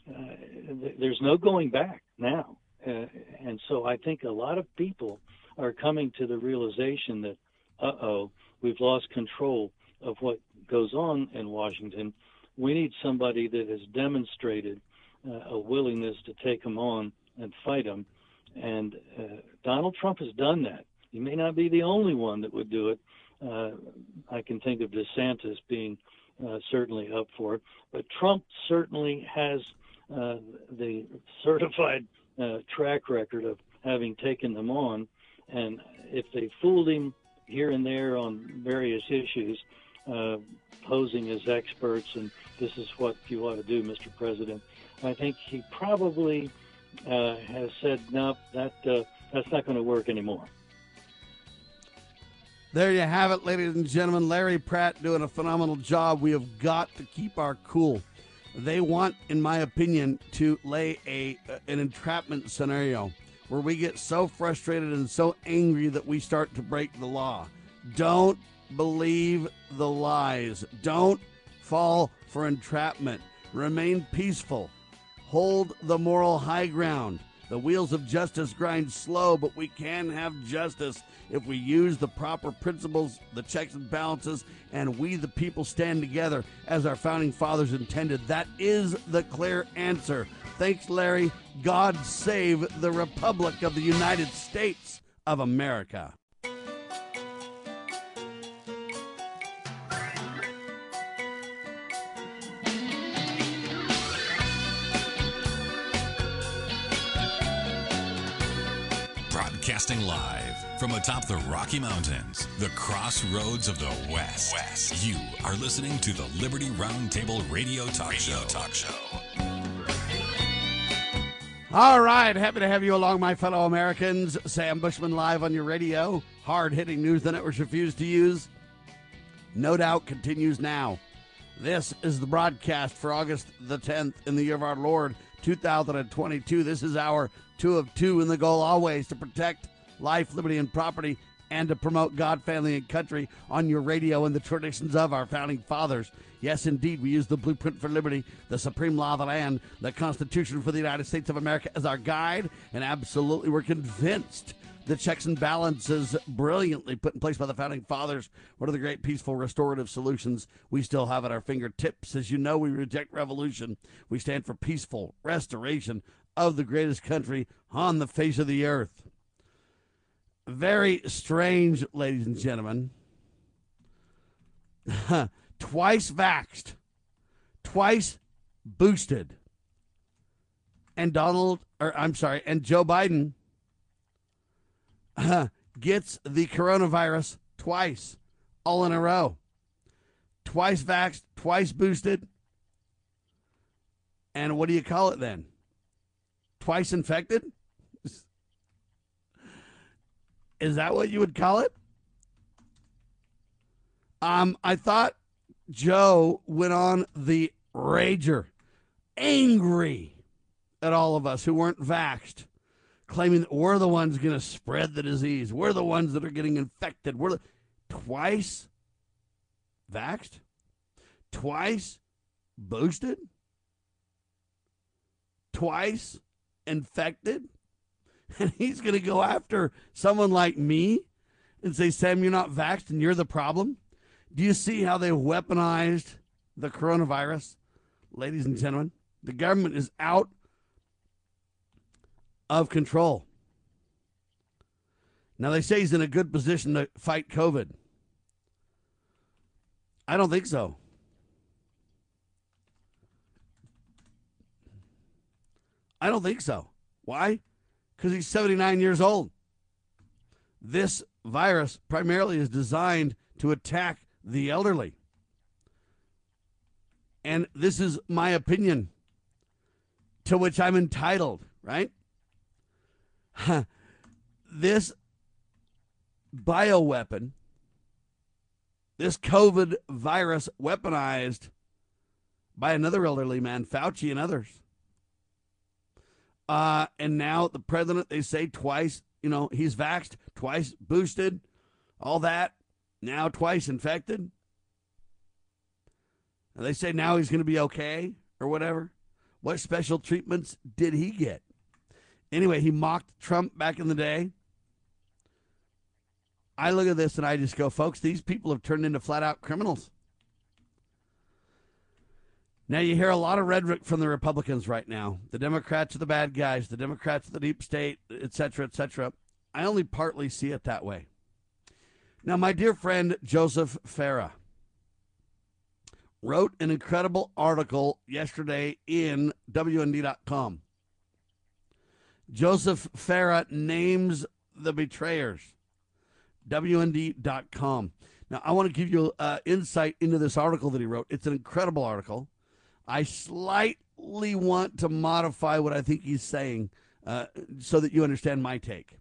uh, uh, there's no going back now. Uh, and so I think a lot of people are coming to the realization that, uh oh, we've lost control of what goes on in Washington. We need somebody that has demonstrated uh, a willingness to take them on and fight them. And uh, Donald Trump has done that. He may not be the only one that would do it. Uh, I can think of DeSantis being uh, certainly up for it, but Trump certainly has uh, the certified uh, track record of having taken them on. And if they fooled him here and there on various issues, uh, posing as experts, and this is what you ought to do, Mr. President. I think he probably uh, has said, no, that uh, that's not going to work anymore. There you have it, ladies and gentlemen. Larry Pratt doing a phenomenal job. We have got to keep our cool. They want, in my opinion, to lay a uh, an entrapment scenario where we get so frustrated and so angry that we start to break the law. Don't believe the lies. Don't fall for entrapment. Remain peaceful. Hold the moral high ground. The wheels of justice grind slow, but we can have justice if we use the proper principles, the checks and balances, and we, the people, stand together as our founding fathers intended. That is the clear answer. Thanks, Larry. God save the Republic of the United States of America. Broadcasting live from atop the Rocky Mountains, the crossroads of the West. West. You are listening to the Liberty Roundtable Radio Talk Radio Show. Talk Show. All right, happy to have you along, my fellow Americans. Sam Bushman live on your radio. Hard hitting news the networks refuse to use. No doubt continues now. This is the broadcast for August the 10th in the year of our Lord 2022. This is our two of two, in the goal always to protect life, liberty, and property, and to promote God, family, and country on your radio and the traditions of our founding fathers. Yes, indeed, we use the blueprint for liberty, the supreme law of the land, the Constitution for the United States of America as our guide, and absolutely we're convinced the checks and balances brilliantly put in place by the founding fathers. One of the great peaceful restorative solutions we still have at our fingertips. As you know, we reject revolution. We stand for peaceful restoration of the greatest country on the face of the earth. Very strange, ladies and gentlemen. twice vaxed, twice boosted. And Donald, or I'm sorry, and Joe Biden gets the coronavirus twice, all in a row. Twice vaxed, twice boosted. And what do you call it then? Twice infected? Is that what you would call it? Um, I thought Joe went on the rager, angry at all of us who weren't vaxxed, claiming that we're the ones going to spread the disease. We're the ones that are getting infected. We're the, twice vaxxed, twice boosted, twice infected. And he's going to go after someone like me and say, Sam, you're not vaxxed and you're the problem. Do you see how they weaponized the coronavirus? Ladies and gentlemen, the government is out of control. Now, they say he's in a good position to fight COVID. I don't think so. I don't think so. Why? Because he's 79 years old. This virus primarily is designed to attack the elderly. And this is my opinion to which I'm entitled, right? this bioweapon, this COVID virus weaponized by another elderly man, Fauci and others. Uh, and now the president, they say twice, you know, he's vaxxed, twice boosted, all that now twice infected. And they say now he's going to be okay or whatever. What special treatments did he get? Anyway, he mocked Trump back in the day. I look at this and I just go, folks, these people have turned into flat out criminals. Now you hear a lot of rhetoric from the Republicans right now. The Democrats are the bad guys, the Democrats are the deep state, et cetera, et cetera. I only partly see it that way. Now, my dear friend Joseph Farah wrote an incredible article yesterday in WND.com. Joseph Farah names the betrayers. WND.com. Now, I want to give you uh, insight into this article that he wrote. It's an incredible article. I slightly want to modify what I think he's saying uh, so that you understand my take.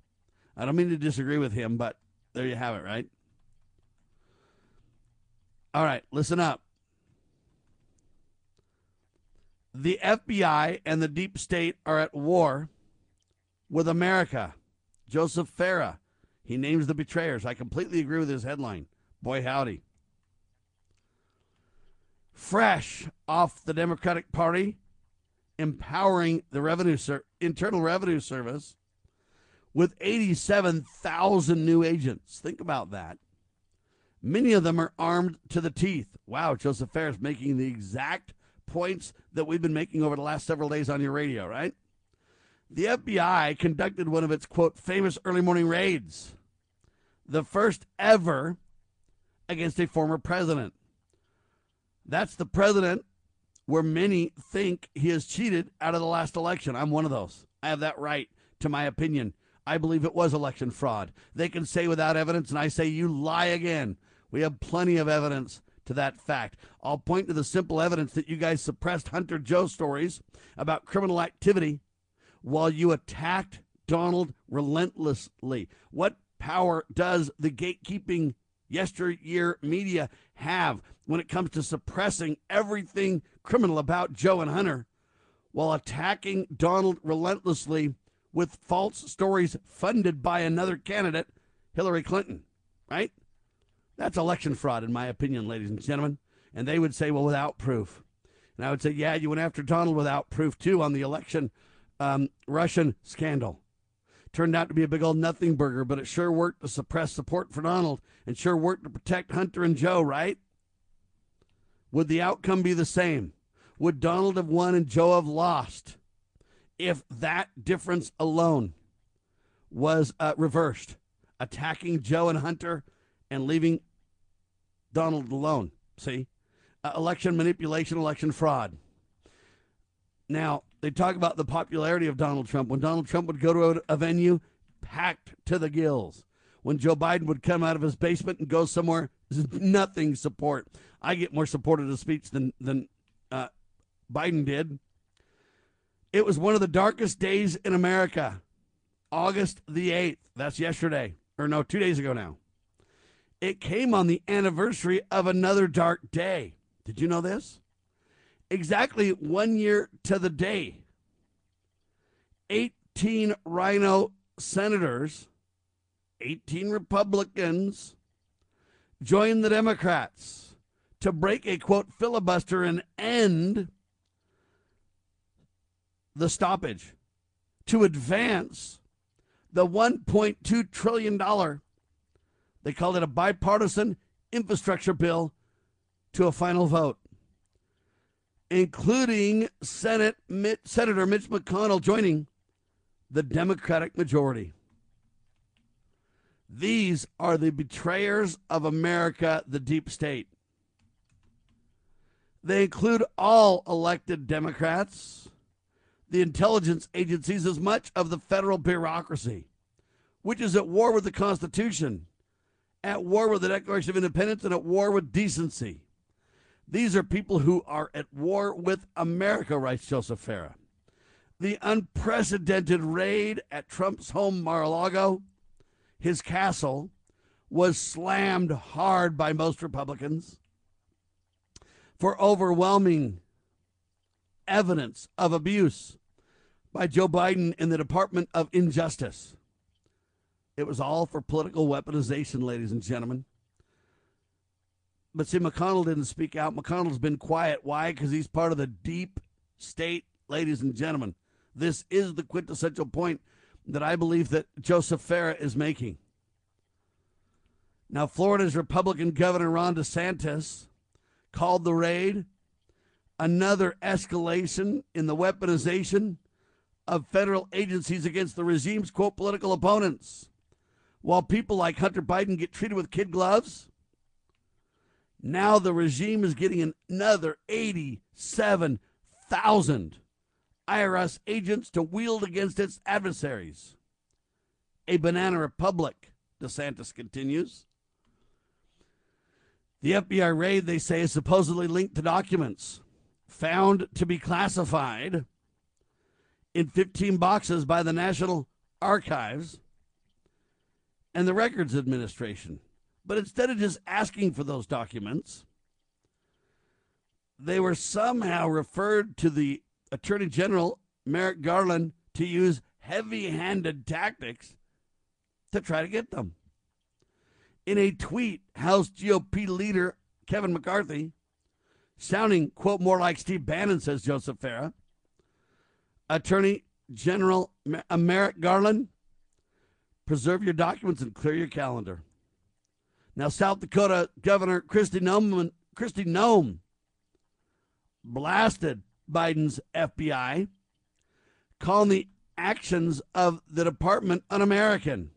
I don't mean to disagree with him, but there you have it, right? All right, listen up. The FBI and the deep state are at war with America. Joseph Farah, he names the betrayers. I completely agree with his headline. Boy, howdy. Fresh off the Democratic Party empowering the revenue Ser- Internal Revenue Service with 87,000 new agents. Think about that. Many of them are armed to the teeth. Wow, Joseph Farah making the exact points that we've been making over the last several days on your radio, right? The FBI conducted one of its, quote, famous early morning raids, the first ever against a former president. That's the president where many think he has cheated out of the last election. I'm one of those. I have that right to my opinion. I believe it was election fraud. They can say without evidence, and I say you lie again. We have plenty of evidence to that fact. I'll point to the simple evidence that you guys suppressed Hunter Joe stories about criminal activity while you attacked Donald relentlessly. What power does the gatekeeping yesteryear media have when it comes to suppressing everything criminal about Joe and Hunter while attacking Donald relentlessly with false stories funded by another candidate, Hillary Clinton, right? That's election fraud, in my opinion, ladies and gentlemen. And they would say, well, without proof. And I would say, yeah, you went after Donald without proof, too, on the election um, Russian scandal. Turned out to be a big old nothing burger, but it sure worked to suppress support for Donald and sure worked to protect Hunter and Joe, right? Would the outcome be the same? Would Donald have won and Joe have lost if that difference alone was uh, reversed? Attacking Joe and Hunter and leaving Donald alone. See? Uh, election manipulation, election fraud. Now, they talk about the popularity of Donald Trump. When Donald Trump would go to a, venue, packed to the gills. When Joe Biden would come out of his basement and go somewhere, nothing support. I get more support of the speech than, than uh, Biden did. It was one of the darkest days in America. August the 8th. That's yesterday. Or no, two days ago now. It came on the anniversary of another dark day. Did you know this? Exactly one year to the day. 18 RINO senators, 18 Republicans, joined the Democrats to break a quote filibuster and end the stoppage to advance the $1.2 trillion they called it a bipartisan infrastructure bill to a final vote, including Senate Senator Mitch McConnell joining the Democratic majority. These are the betrayers of America, the deep state. They include all elected Democrats, the intelligence agencies, as much of the federal bureaucracy, which is at war with the Constitution at war with the Declaration of Independence and at war with decency. These are people who are at war with America, writes Joseph Farah. The unprecedented raid at Trump's home, Mar a Lago, his castle, was slammed hard by most Republicans for overwhelming evidence of abuse by Joe Biden in the Department of Injustice. It was all for political weaponization, ladies and gentlemen. But see, McConnell didn't speak out. McConnell's been quiet. Why? Because he's part of the deep state, ladies and gentlemen. This is the quintessential point that I believe that Joseph Farah is making. Now, Florida's Republican Governor Ron DeSantis called the raid another escalation in the weaponization of federal agencies against the regime's quote political opponents while people like Hunter Biden get treated with kid gloves? Now the regime is getting another 87,000 IRS agents to wield against its adversaries. A banana republic, DeSantis continues. The FBI raid, they say, is supposedly linked to documents found to be classified in 15 boxes by the National Archives and the Records Administration. But instead of just asking for those documents, they were somehow referred to the Attorney General, Merrick Garland, to use heavy handed tactics to try to get them. In a tweet, House GOP leader Kevin McCarthy, sounding, quote, more like Steve Bannon, says Joseph Farah, Attorney General Merrick Garland preserve your documents and clear your calendar. Now, South Dakota Governor Kristi Noem, Noem blasted Biden's FBI, calling the actions of the department un American.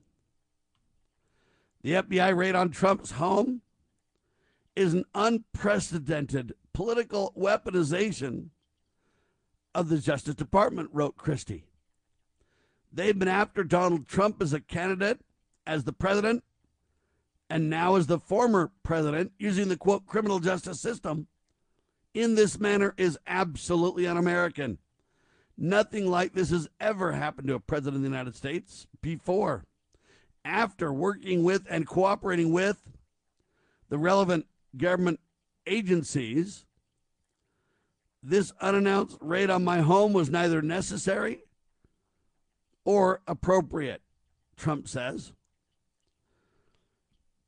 The FBI raid on Trump's home is an unprecedented political weaponization of the Justice Department, wrote Kristi. They've been after Donald Trump as a candidate, as the president, and now as the former president, using the quote criminal justice system in this manner is absolutely un American. Nothing like this has ever happened to a president of the United States before. After working with and cooperating with the relevant government agencies, this unannounced raid on my home was neither necessary or appropriate, Trump says.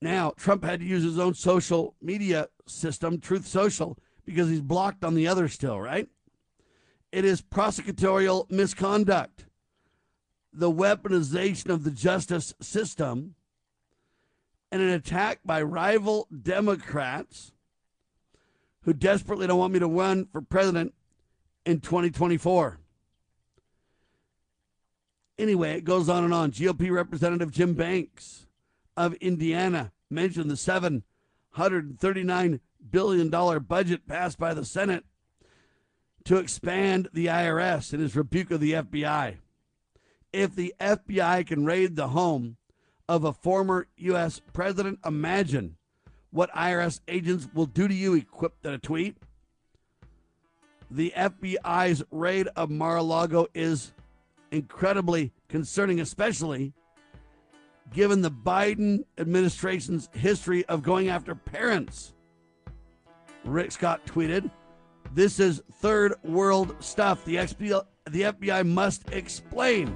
Now, Trump had to use his own social media system, Truth Social, because he's blocked on the other still, right? It is prosecutorial misconduct, the weaponization of the justice system, and an attack by rival Democrats who desperately don't want me to run for president in 2024. Anyway, it goes on and on. GOP Representative Jim Banks of Indiana mentioned the $739 billion budget passed by the Senate to expand the IRS in his rebuke of the FBI. If the FBI can raid the home of a former U.S. president, imagine what IRS agents will do to you, equipped in a tweet. The FBI's raid of Mar a Lago is incredibly concerning, especially given the Biden administration's history of going after parents. Rick Scott tweeted, This is third world stuff. The, the FBI must explain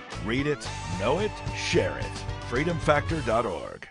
Read it, know it, share it. FreedomFactor.org.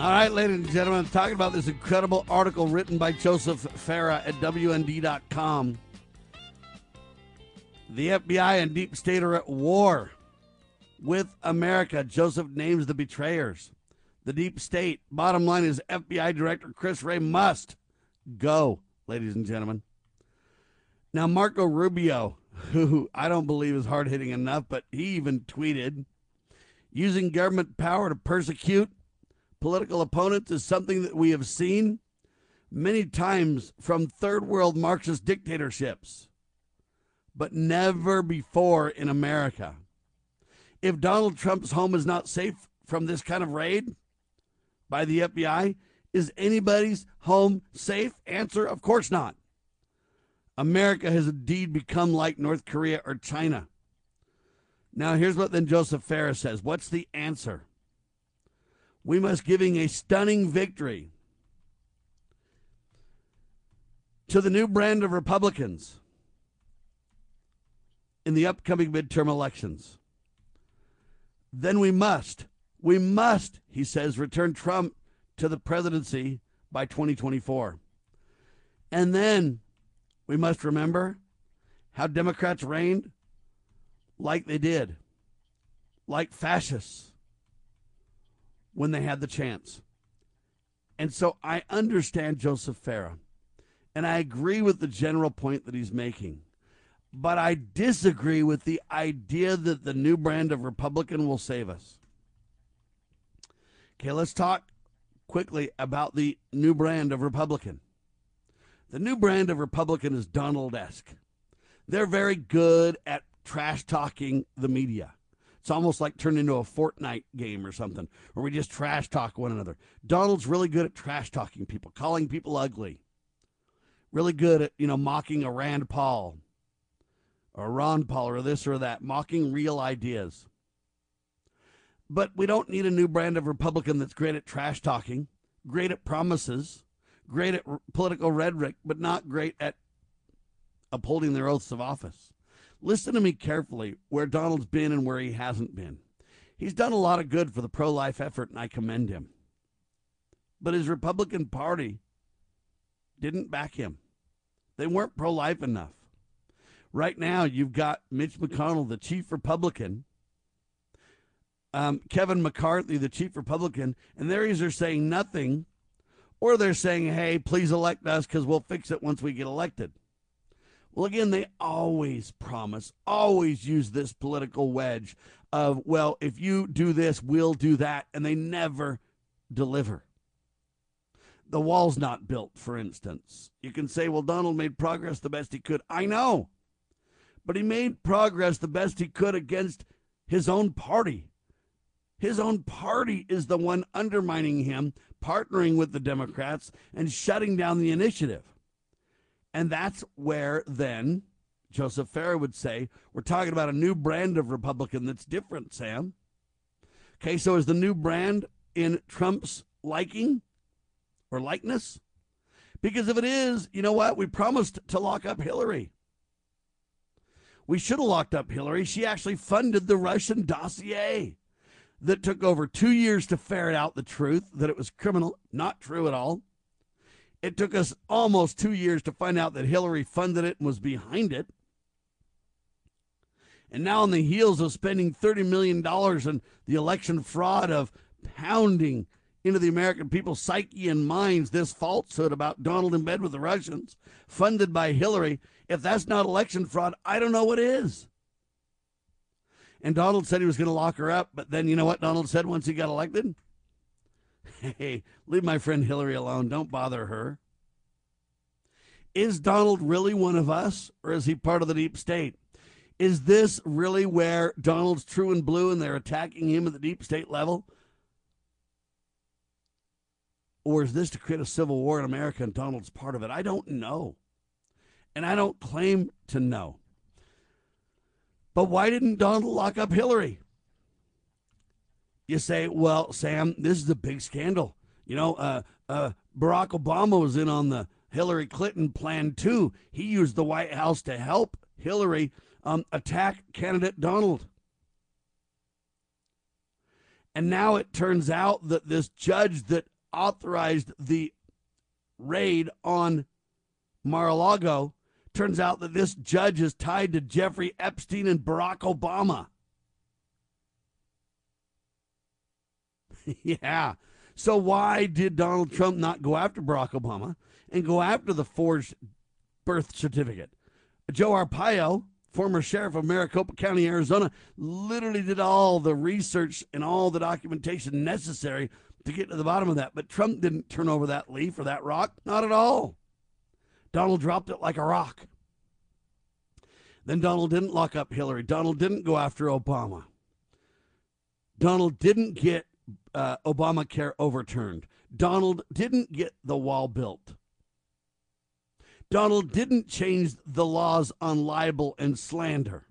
All right, ladies and gentlemen, talking about this incredible article written by Joseph Farah at WND.com. The FBI and deep state are at war with America. Joseph names the betrayers. The deep state. Bottom line is FBI Director Chris Wray must go, ladies and gentlemen. Now, Marco Rubio, who I don't believe is hard hitting enough, but he even tweeted using government power to persecute political opponents is something that we have seen many times from third world Marxist dictatorships, but never before in America. If Donald Trump's home is not safe from this kind of raid by the FBI, is anybody's home safe? Answer Of course not. America has indeed become like North Korea or China. Now, here's what then Joseph Farah says What's the answer? We must giving a stunning victory. to the new brand of Republicans in the upcoming midterm elections, then we must, we must, he says, return Trump to the presidency by 2024. And then we must remember how Democrats reigned like they did, like fascists when they had the chance. And so I understand Joseph Farah, and I agree with the general point that he's making. But I disagree with the idea that the new brand of Republican will save us. Okay, let's talk quickly about the new brand of Republican. The new brand of Republican is Donald esque. They're very good at trash talking the media. It's almost like turned into a Fortnite game or something, where we just trash talk one another. Donald's really good at trash talking people, calling people ugly. Really good at, you know, mocking a Rand Paul or Ron Paul or this or that, mocking real ideas. But we don't need a new brand of Republican that's great at trash talking, great at promises, great at r- political rhetoric, but not great at upholding their oaths of office. Listen to me carefully where Donald's been and where he hasn't been. He's done a lot of good for the pro life effort, and I commend him. But his Republican Party didn't back him, they weren't pro life enough. Right now, you've got Mitch McConnell, the chief Republican, um, Kevin McCarthy, the chief Republican, and they're either saying nothing or they're saying, hey, please elect us because we'll fix it once we get elected. Well, again, they always promise, always use this political wedge of, well, if you do this, we'll do that, and they never deliver. The wall's not built, for instance. You can say, well, Donald made progress the best he could. I know. But he made progress the best he could against his own party. His own party is the one undermining him, partnering with the Democrats, and shutting down the initiative. And that's where then Joseph Farah would say, we're talking about a new brand of Republican that's different, Sam. Okay, so is the new brand in Trump's liking or likeness? Because if it is, you know what? We promised to lock up Hillary. We should have locked up Hillary. She actually funded the Russian dossier that took over two years to ferret out the truth that it was criminal, not true at all. It took us almost two years to find out that Hillary funded it and was behind it. And now, on the heels of spending $30 million on the election fraud of pounding into the American people's psyche and minds this falsehood about Donald in bed with the Russians, funded by Hillary, if that's not election fraud, I don't know what is. And Donald said he was going to lock her up, but then you know what Donald said once he got elected? Hey, leave my friend Hillary alone. Don't bother her. Is Donald really one of us, or is he part of the deep state? Is this really where Donald's true and blue and they're attacking him at the deep state level? Or is this to create a civil war in America and Donald's part of it? I don't know. And I don't claim to know. But why didn't Donald lock up Hillary? You say, well, Sam, this is a big scandal. You know, uh, uh, Barack Obama was in on the Hillary Clinton plan too. He used the White House to help Hillary um, attack candidate Donald. And now it turns out that this judge that authorized the raid on Mar a Lago turns out that this judge is tied to Jeffrey Epstein and Barack Obama. yeah. So why did Donald Trump not go after Barack Obama and go after the forged birth certificate? Joe Arpaio, former sheriff of Maricopa County, Arizona, literally did all the research and all the documentation necessary to get to the bottom of that. But Trump didn't turn over that leaf or that rock. Not at all. Donald dropped it like a rock. Then Donald didn't lock up Hillary. Donald didn't go after Obama. Donald didn't get uh, Obamacare overturned. Donald didn't get the wall built. Donald didn't change the laws on libel and slander.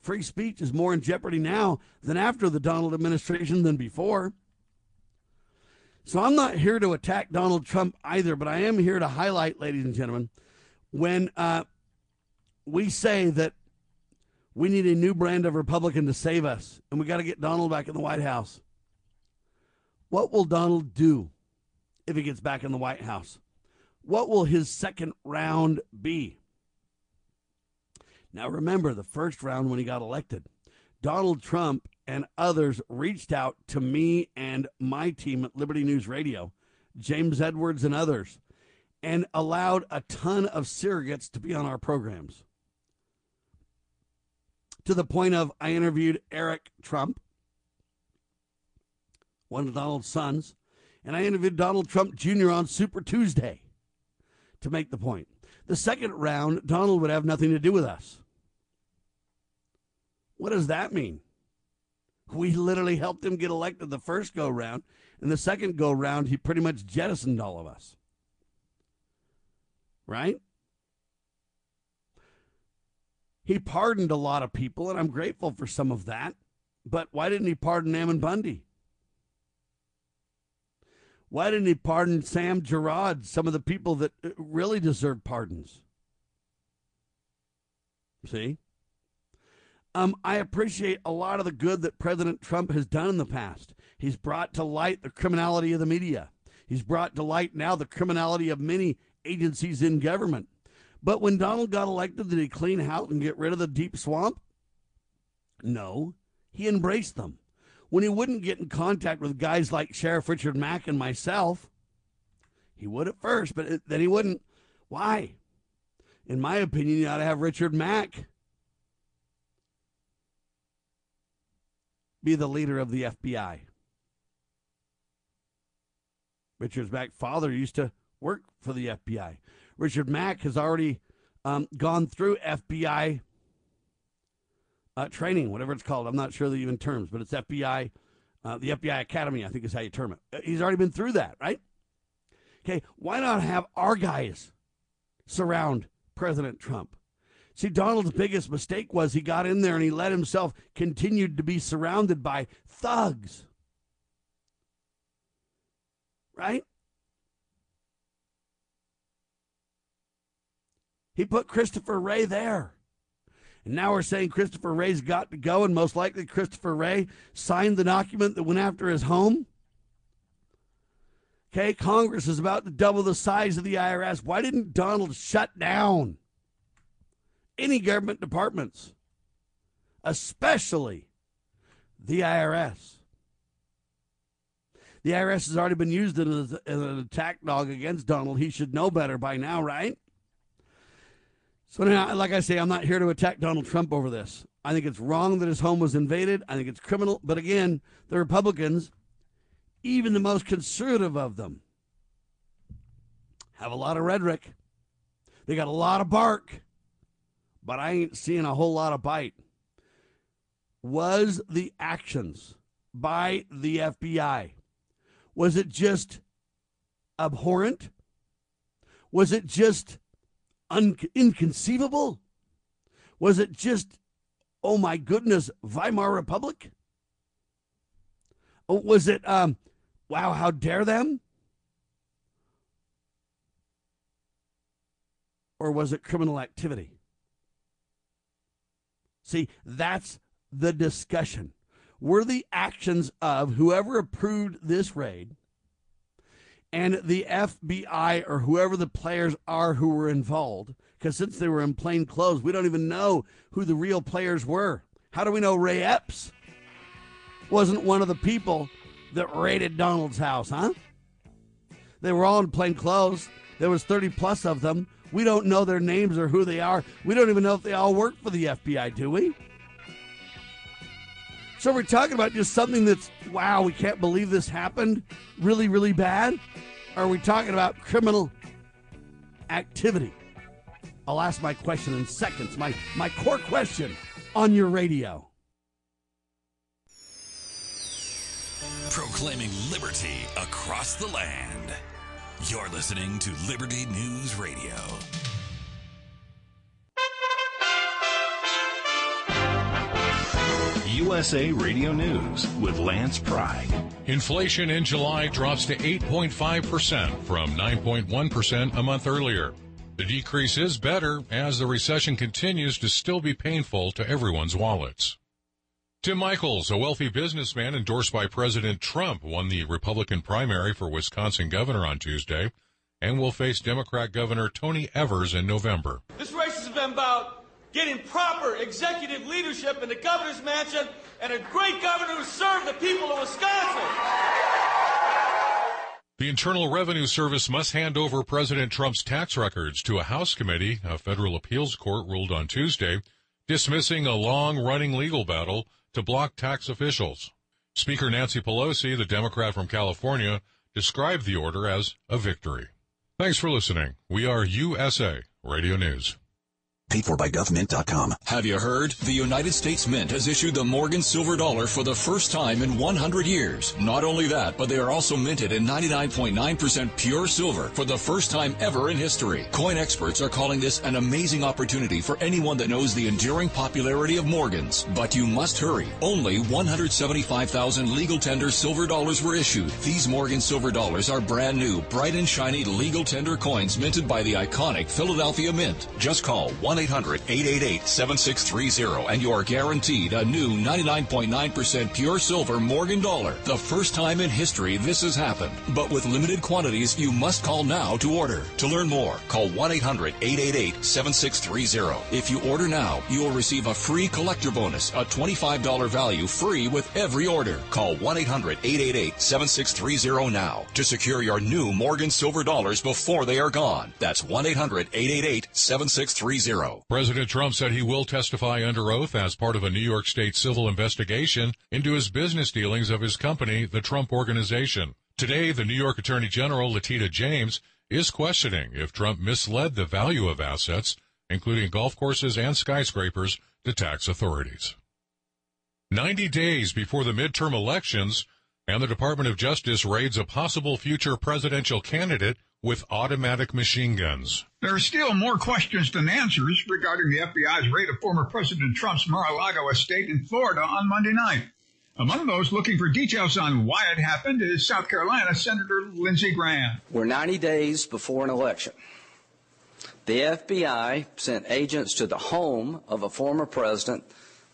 Free speech is more in jeopardy now than after the Donald administration than before. So I'm not here to attack Donald Trump either, but I am here to highlight, ladies and gentlemen, when uh, we say that we need a new brand of Republican to save us, and we got to get Donald back in the White House. What will Donald do if he gets back in the White House? What will his second round be? Now, remember the first round when he got elected, Donald Trump and others reached out to me and my team at Liberty News Radio, James Edwards and others, and allowed a ton of surrogates to be on our programs. To the point of I interviewed Eric Trump, one of Donald's sons, and I interviewed Donald Trump Jr. on Super Tuesday to make the point. The second round, Donald would have nothing to do with us. What does that mean? We literally helped him get elected the first go round. And the second go round, he pretty much jettisoned all of us. Right? He pardoned a lot of people, and I'm grateful for some of that. But why didn't he pardon Ammon Bundy? Why didn't he pardon Sam Gerard, some of the people that uh, really deserve pardons? See? Um, I appreciate a lot of the good that President Trump has done in the past. He's brought to light the criminality of the media. He's brought to light now the criminality of many agencies in government. But when Donald got elected, did he clean house and get rid of the deep swamp? No, he embraced them. When he wouldn't get in contact with guys like Sheriff Richard Mack and myself, he would at first, but then he wouldn't. Why? In my opinion, you ought to have Richard Mack be the leader of the FBI. Richard Mack's father used to work for the FBI. Richard Mack has already um, gone through FBI uh, training, whatever it's called. I'm not sure the even terms, but it's FBI, uh, the FBI Academy, I think is how you term it. Uh, he's already been through that, right? Okay, why not have our guys surround President Trump? See, Donald's biggest mistake was he got in there and he let himself continue to be surrounded by thugs. Right? He put Christopher Wray there. And now we're saying Christopher Wray's got to go, and most likely Christopher Wray signed the document that went after his home. Okay, Congress is about to double the size of the IRS. Why didn't Donald shut down? any government departments, especially the IRS. The IRS has already been used as, an attack dog against Donald. He should know better by now, right? So now, like I say, I'm not here to attack Donald Trump over this. I think it's wrong that his home was invaded. I think it's criminal. But again, the Republicans, even the most conservative of them, have a lot of rhetoric. They got a lot of bark but I ain't seeing a whole lot of bite. Was the actions by the FBI, was it just abhorrent? Was it just un- inconceivable? Was it just, oh my goodness, Weimar Republic? Or was it, um, wow, how dare them? Or was it criminal activity? See, that's the discussion. Were the actions of whoever approved this raid and the FBI or whoever the players are who were involved, because since they were in plain clothes, we don't even know who the real players were. How do we know Ray Epps wasn't one of the people that raided Donald's house, huh? They were all in plain clothes. There was 30 plus of them. We don't know their names or who they are. We don't even know if they all work for the FBI, do we? So we're talking about just something that's, wow, we can't believe this happened, really, really bad? Or are we talking about criminal activity? I'll ask my question in seconds, my, my core question on your radio. Proclaiming liberty across the land. You're listening to Liberty News Radio. USA Radio News with Lance Pride. Inflation in July drops to 8.5% from 9.1% a month earlier. The decrease is better as the recession continues to still be painful to everyone's wallets. Tim Michels, a wealthy businessman endorsed by President Trump, won the Republican primary for Wisconsin governor on Tuesday and will face Democrat Governor Tony Evers in November. This race has been about getting proper executive leadership in the governor's mansion and a great governor who served the people of Wisconsin. The Internal Revenue Service must hand over President Trump's tax records to a House committee, a federal appeals court ruled on Tuesday, dismissing a long running legal battle to block tax officials. Speaker Nancy Pelosi, the Democrat from California, described the order as a victory. Thanks for listening. We are USA Radio News. Paid for by GovMint.com. Have you heard? The United States Mint has issued the Morgan Silver Dollar for the first time in 100 years. Not only that, but they are also minted in 99.9% pure silver for the first time ever in history. Coin experts are calling this an amazing opportunity for anyone that knows the enduring popularity of Morgans. But you must hurry. Only 175,000 legal tender silver dollars were issued. These Morgan Silver Dollars are brand new, bright and shiny legal tender coins minted by the iconic Philadelphia Mint. Just call 1 800 888 7630 and you are guaranteed a new 99.9% pure silver Morgan dollar. The first time in history this has happened. But with limited quantities, you must call now to order. To learn more, call 1 800 888 7630. If you order now, you will receive a free collector bonus, a $25 value free with every order. Call 1 800 888 7630 now to secure your new Morgan silver dollars before they are gone. That's 1 800 888 7630. President Trump said he will testify under oath as part of a New York State civil investigation into his business dealings of his company, the Trump Organization. Today, the New York Attorney General, Letitia James, is questioning if Trump misled the value of assets, including golf courses and skyscrapers, to tax authorities. 90 days before the midterm elections, and the Department of Justice raids a possible future presidential candidate with automatic machine guns. There are still more questions than answers regarding the FBI's raid of former President Trump's Mar-a-Lago estate in Florida on Monday night. Among those looking for details on why it happened is South Carolina Senator Lindsey Graham. We're 90 days before an election. The FBI sent agents to the home of a former president,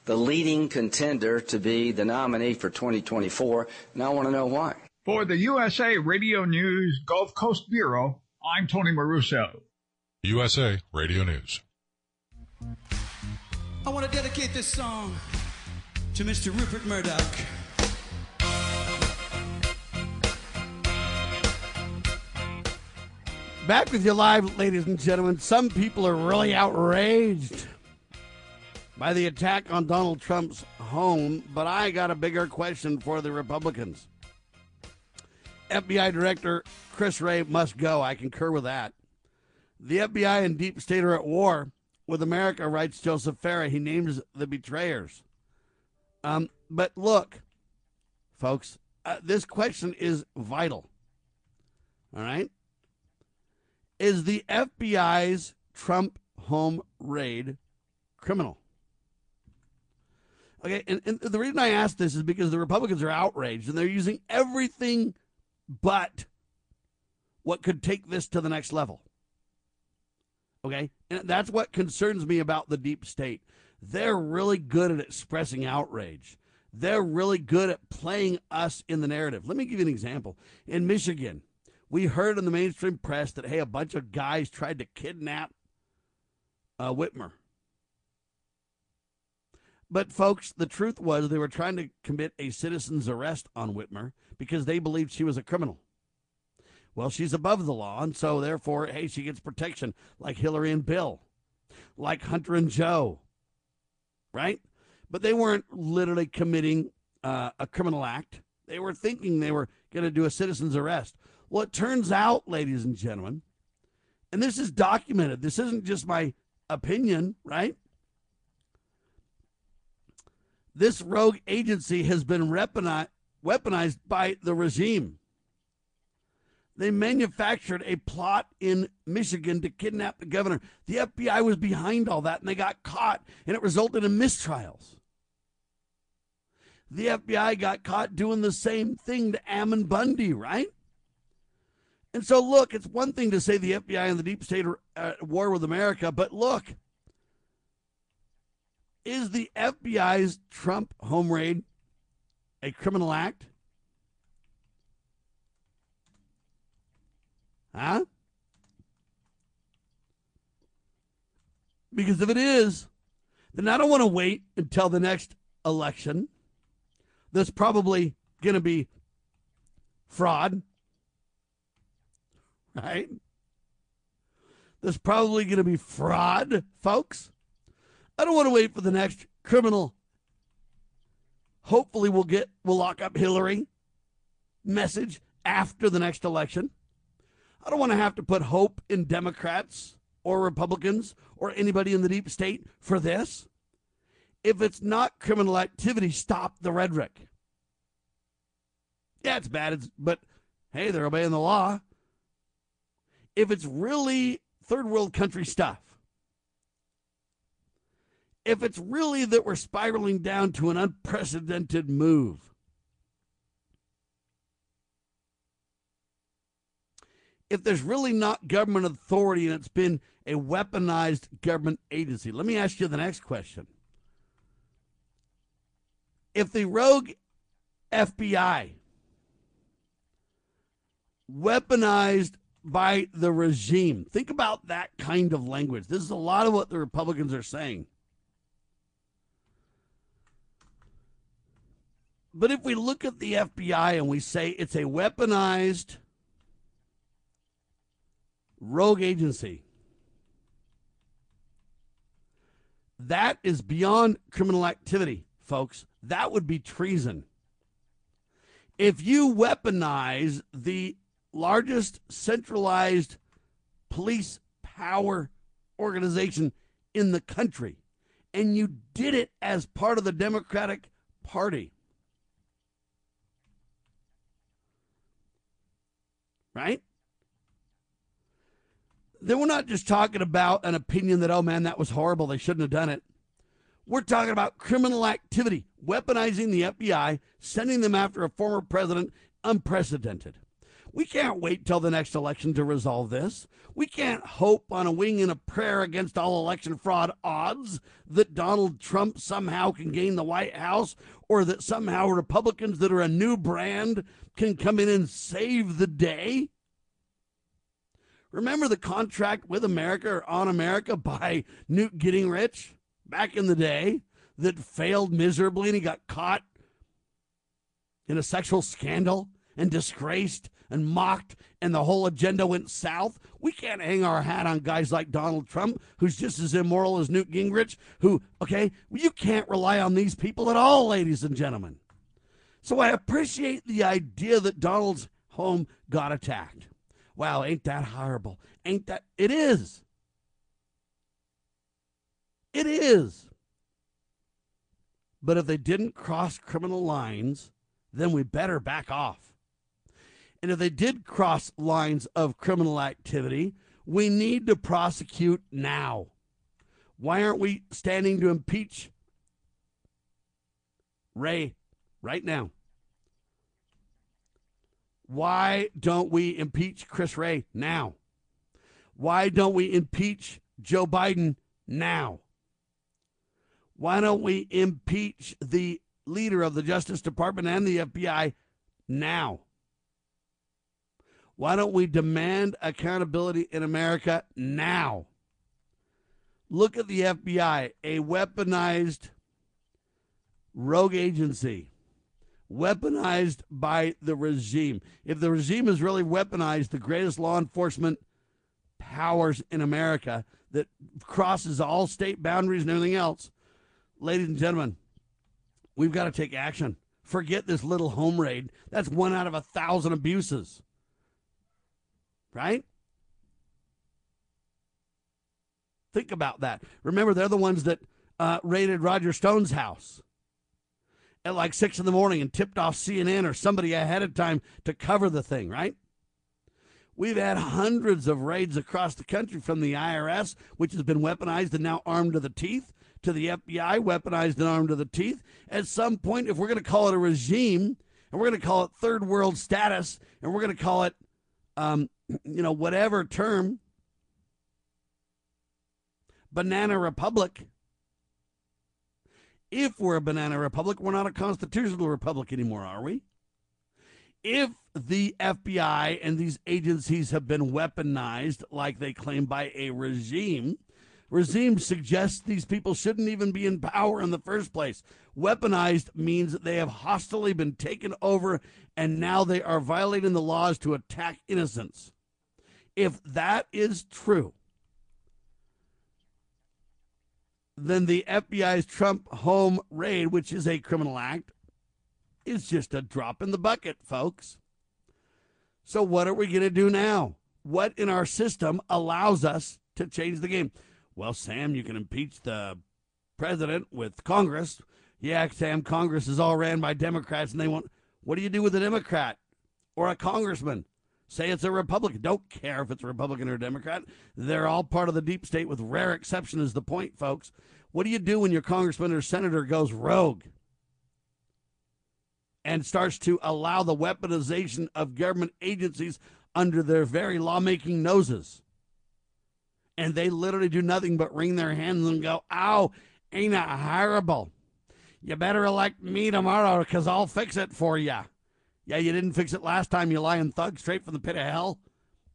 the leading contender to be the nominee for 2024, and I want to know why. For the USA Radio News Gulf Coast Bureau, I'm Tony Maruso. USA Radio News. I want to dedicate this song to Mr. Rupert Murdoch. Back with you live, ladies and gentlemen. Some people are really outraged by the attack on Donald Trump's home, but I got a bigger question for the Republicans. FBI Director Chris Wray must go. I concur with that. The FBI and deep state are at war with America, writes Joseph Farah. He names the betrayers. Um, but look, folks, uh, this question is vital. All right? Is the FBI's Trump home raid criminal? Okay, and, and the reason I ask this is because the Republicans are outraged and they're using everything but what could take this to the next level. Okay? And that's what concerns me about the deep state. They're really good at expressing outrage. They're really good at playing us in the narrative. Let me give you an example. In Michigan, we heard in the mainstream press that, hey, a bunch of guys tried to kidnap uh, Whitmer. But, folks, the truth was they were trying to commit a citizen's arrest on Whitmer because they believed she was a criminal. Well, she's above the law, and so therefore, hey, she gets protection like Hillary and Bill, like Hunter and Joe, right? But they weren't literally committing uh, a criminal act. They were thinking they were going to do a citizen's arrest. Well, it turns out, ladies and gentlemen, and this is documented, this isn't just my opinion, right? This rogue agency has been weaponized by the regime. They manufactured a plot in Michigan to kidnap the governor. The FBI was behind all that and they got caught, and it resulted in mistrials. The FBI got caught doing the same thing to Ammon Bundy, right? And so, look, it's one thing to say the FBI and the deep state are at war with America, but look, is the FBI's Trump home raid a criminal act? Huh? Because if it is, then I don't want to wait until the next election. That's probably going to be fraud, right? There's probably going to be fraud, folks. I don't want to wait for the next criminal. Hopefully, we'll get we'll lock up Hillary message after the next election. I don't want to have to put hope in Democrats or Republicans or anybody in the deep state for this. If it's not criminal activity, stop the rhetoric. Yeah, it's bad, it's, but hey, they're obeying the law. If it's really third world country stuff, if it's really that we're spiraling down to an unprecedented move, if there's really not government authority and it's been a weaponized government agency. Let me ask you the next question. If the rogue FBI weaponized by the regime, think about that kind of language. This is a lot of what the Republicans are saying. But if we look at the FBI and we say it's a weaponized rogue agency, That is beyond criminal activity, folks. That would be treason. If you weaponize the largest centralized police power organization in the country, and you did it as part of the Democratic Party, right? then we're not just talking about an opinion that, oh man, that was horrible. They shouldn't have done it. We're talking about criminal activity, weaponizing the FBI, sending them after a former president, unprecedented. We can't wait till the next election to resolve this. We can't hope on a wing and a prayer against all election fraud odds that Donald Trump somehow can gain the White House or that somehow Republicans that are a new brand can come in and save the day. Remember the contract with America or on America by Newt Gingrich back in the day that failed miserably and he got caught in a sexual scandal and disgraced and mocked and the whole agenda went south. We can't hang our hat on guys like Donald Trump, who's just as immoral as Newt Gingrich, who, okay, you can't rely on these people at all, ladies and gentlemen. So I appreciate the idea that Donald's home got attacked. Wow, ain't that horrible? Ain't that? It is. It is. But if they didn't cross criminal lines, then we better back off. And if they did cross lines of criminal activity, we need to prosecute now. Why aren't we standing to impeach Wray right now? Why don't we impeach Chris Wray now? Why don't we impeach Joe Biden now? Why don't we impeach the leader of the Justice Department and the FBI now? Why don't we demand accountability in America now? Look at the FBI, a weaponized rogue agency weaponized by the regime. If the regime is really weaponized the greatest law enforcement powers in America that crosses all state boundaries and everything else, ladies and gentlemen, we've got to take action. Forget this little home raid. That's one out of a thousand abuses. Right? Think about that. Remember, they're the ones that uh, raided Roger Stone's house at like six in the morning and tipped off CNN or somebody ahead of time to cover the thing, right? We've had hundreds of raids across the country from the IRS, which has been weaponized and now armed to the teeth to the FBI, weaponized and armed to the teeth. At some point, if we're going to call it a regime, and we're going to call it third world status, and we're going to call it, um, you know, whatever term, banana republic. If we're a banana republic, we're not a constitutional republic anymore, are we? If the FBI and these agencies have been weaponized, like they claim, by a regime, regime suggests these people shouldn't even be in power in the first place. Weaponized means they have hostilely been taken over and now they are violating the laws to attack innocents. If that is true, then the FBI's Trump home raid, which is a criminal act, is just a drop in the bucket, folks. So, what are we going to do now? What in our system allows us to change the game? Well, Sam, you can impeach the president with Congress. Yeah, Sam, Congress is all ran by Democrats, and they want. What do you do with a Democrat or a congressman? Say it's a Republican. Don't care if it's Republican or Democrat. They're all part of the deep state, with rare exception, is the point, folks. What do you do when your congressman or senator goes rogue and starts to allow the weaponization of government agencies under their very lawmaking noses? And they literally do nothing but wring their hands and go, ow, ain't it horrible? You better elect me tomorrow because I'll fix it for you. Yeah, you didn't fix it last time, you lying thug, straight from the pit of hell.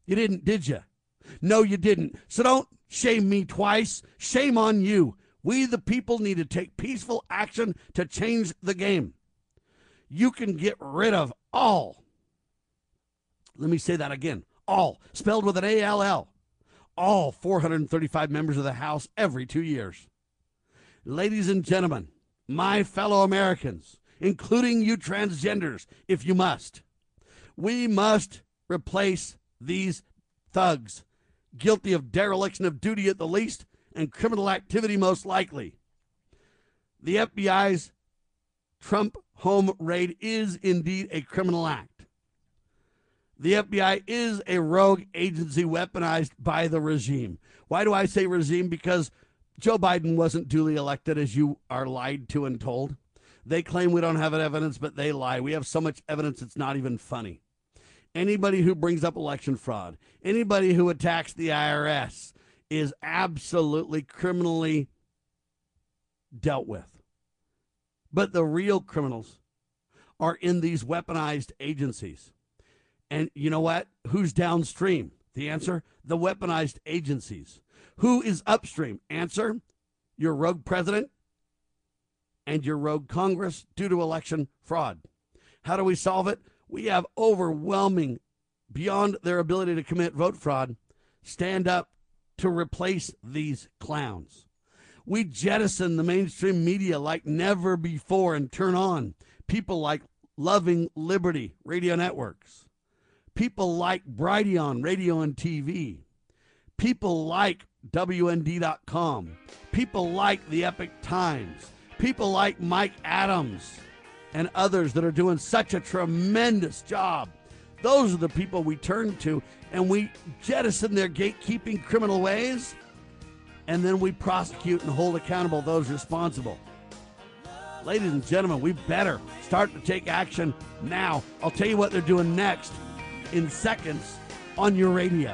You didn't, did you? No, you didn't. So don't shame me twice. Shame on you. We, the people, need to take peaceful action to change the game. You can get rid of all. Let me say that again. All, spelled with an A L L. All 435 members of the House every two years. Ladies and gentlemen, my fellow Americans, including you transgenders, if you must. We must replace these thugs, guilty of dereliction of duty at the least and criminal activity most likely. The FBI's Trump home raid is indeed a criminal act. The FBI is a rogue agency weaponized by the regime. Why do I say regime? Because Joe Biden wasn't duly elected, as you are lied to and told. They claim we don't have evidence, but they lie. We have so much evidence it's not even funny. Anybody who brings up election fraud, anybody who attacks the IRS is absolutely criminally dealt with. But the real criminals are in these weaponized agencies. And you know what? Who's downstream? The answer the weaponized agencies. Who is upstream? Answer your rogue president and your rogue Congress due to election fraud. How do we solve it? We have overwhelming, beyond their ability to commit vote fraud, stand up to replace these clowns. We jettison the mainstream media like never before and turn on people like Loving Liberty radio networks, people like Brighteon radio and TV, people like WND.com, people like the Epoch Times people like Mike Adams and others that are doing such a tremendous job. Those are the people we turn to, and we jettison their gatekeeping criminal ways, and then we prosecute and hold accountable those responsible. Ladies and gentlemen, we better start to take action now. I'll tell you what they're doing next in seconds on your radio.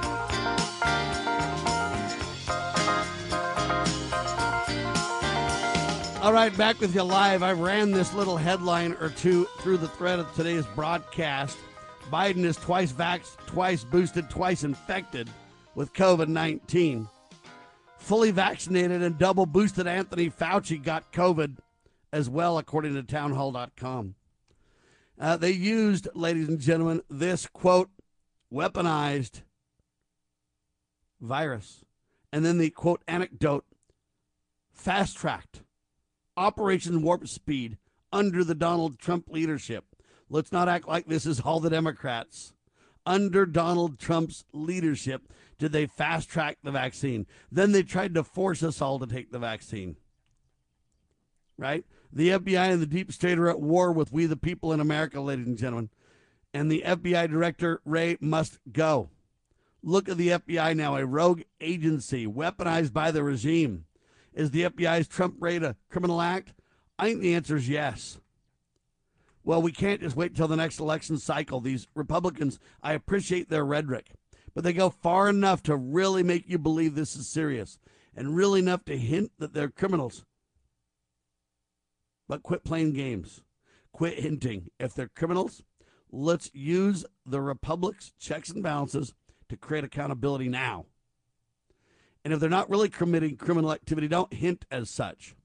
All right, back with you live. I ran this little headline or two through the thread of today's broadcast. Biden is twice vaxxed, twice boosted, twice infected with COVID 19. Fully vaccinated and double boosted Anthony Fauci got COVID as well, according to townhall.com. Uh, they used, ladies and gentlemen, this quote, weaponized virus. And then the quote anecdote, fast tracked Operation Warp Speed under the Donald Trump leadership. Let's not act like this is all the Democrats. Under Donald Trump's leadership, did they fast track the vaccine? Then they tried to force us all to take the vaccine. Right? The FBI and the deep state are at war with we the people in America, ladies and gentlemen. And the FBI director, Wray, must go. Look at the FBI now, a rogue agency weaponized by the regime. Is the FBI's Trump raid a criminal act? I think the answer is yes. Well, we can't just wait till the next election cycle. These Republicans, I appreciate their rhetoric, but they go far enough to really make you believe this is serious and really enough to hint that they're criminals. But quit playing games. Quit hinting. If they're criminals, let's use the Republic's checks and balances to create accountability now. And if they're not really committing criminal activity, don't hint as such.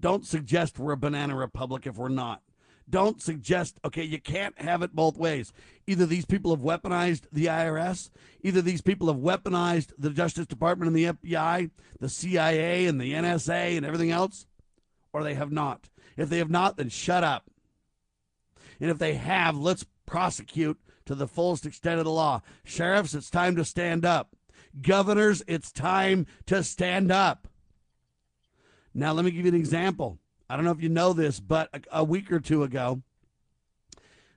Don't suggest we're a banana republic if we're not. Don't suggest, okay, you can't have it both ways. Either these people have weaponized the IRS, either these people have weaponized the Justice Department and the FBI, the CIA and the NSA and everything else, or they have not. If they have not, then shut up. And if they have, let's prosecute to the fullest extent of the law. Sheriffs, it's time to stand up. Governors, it's time to stand up. Now, let me give you an example. I don't know if you know this, but a, a week or two ago,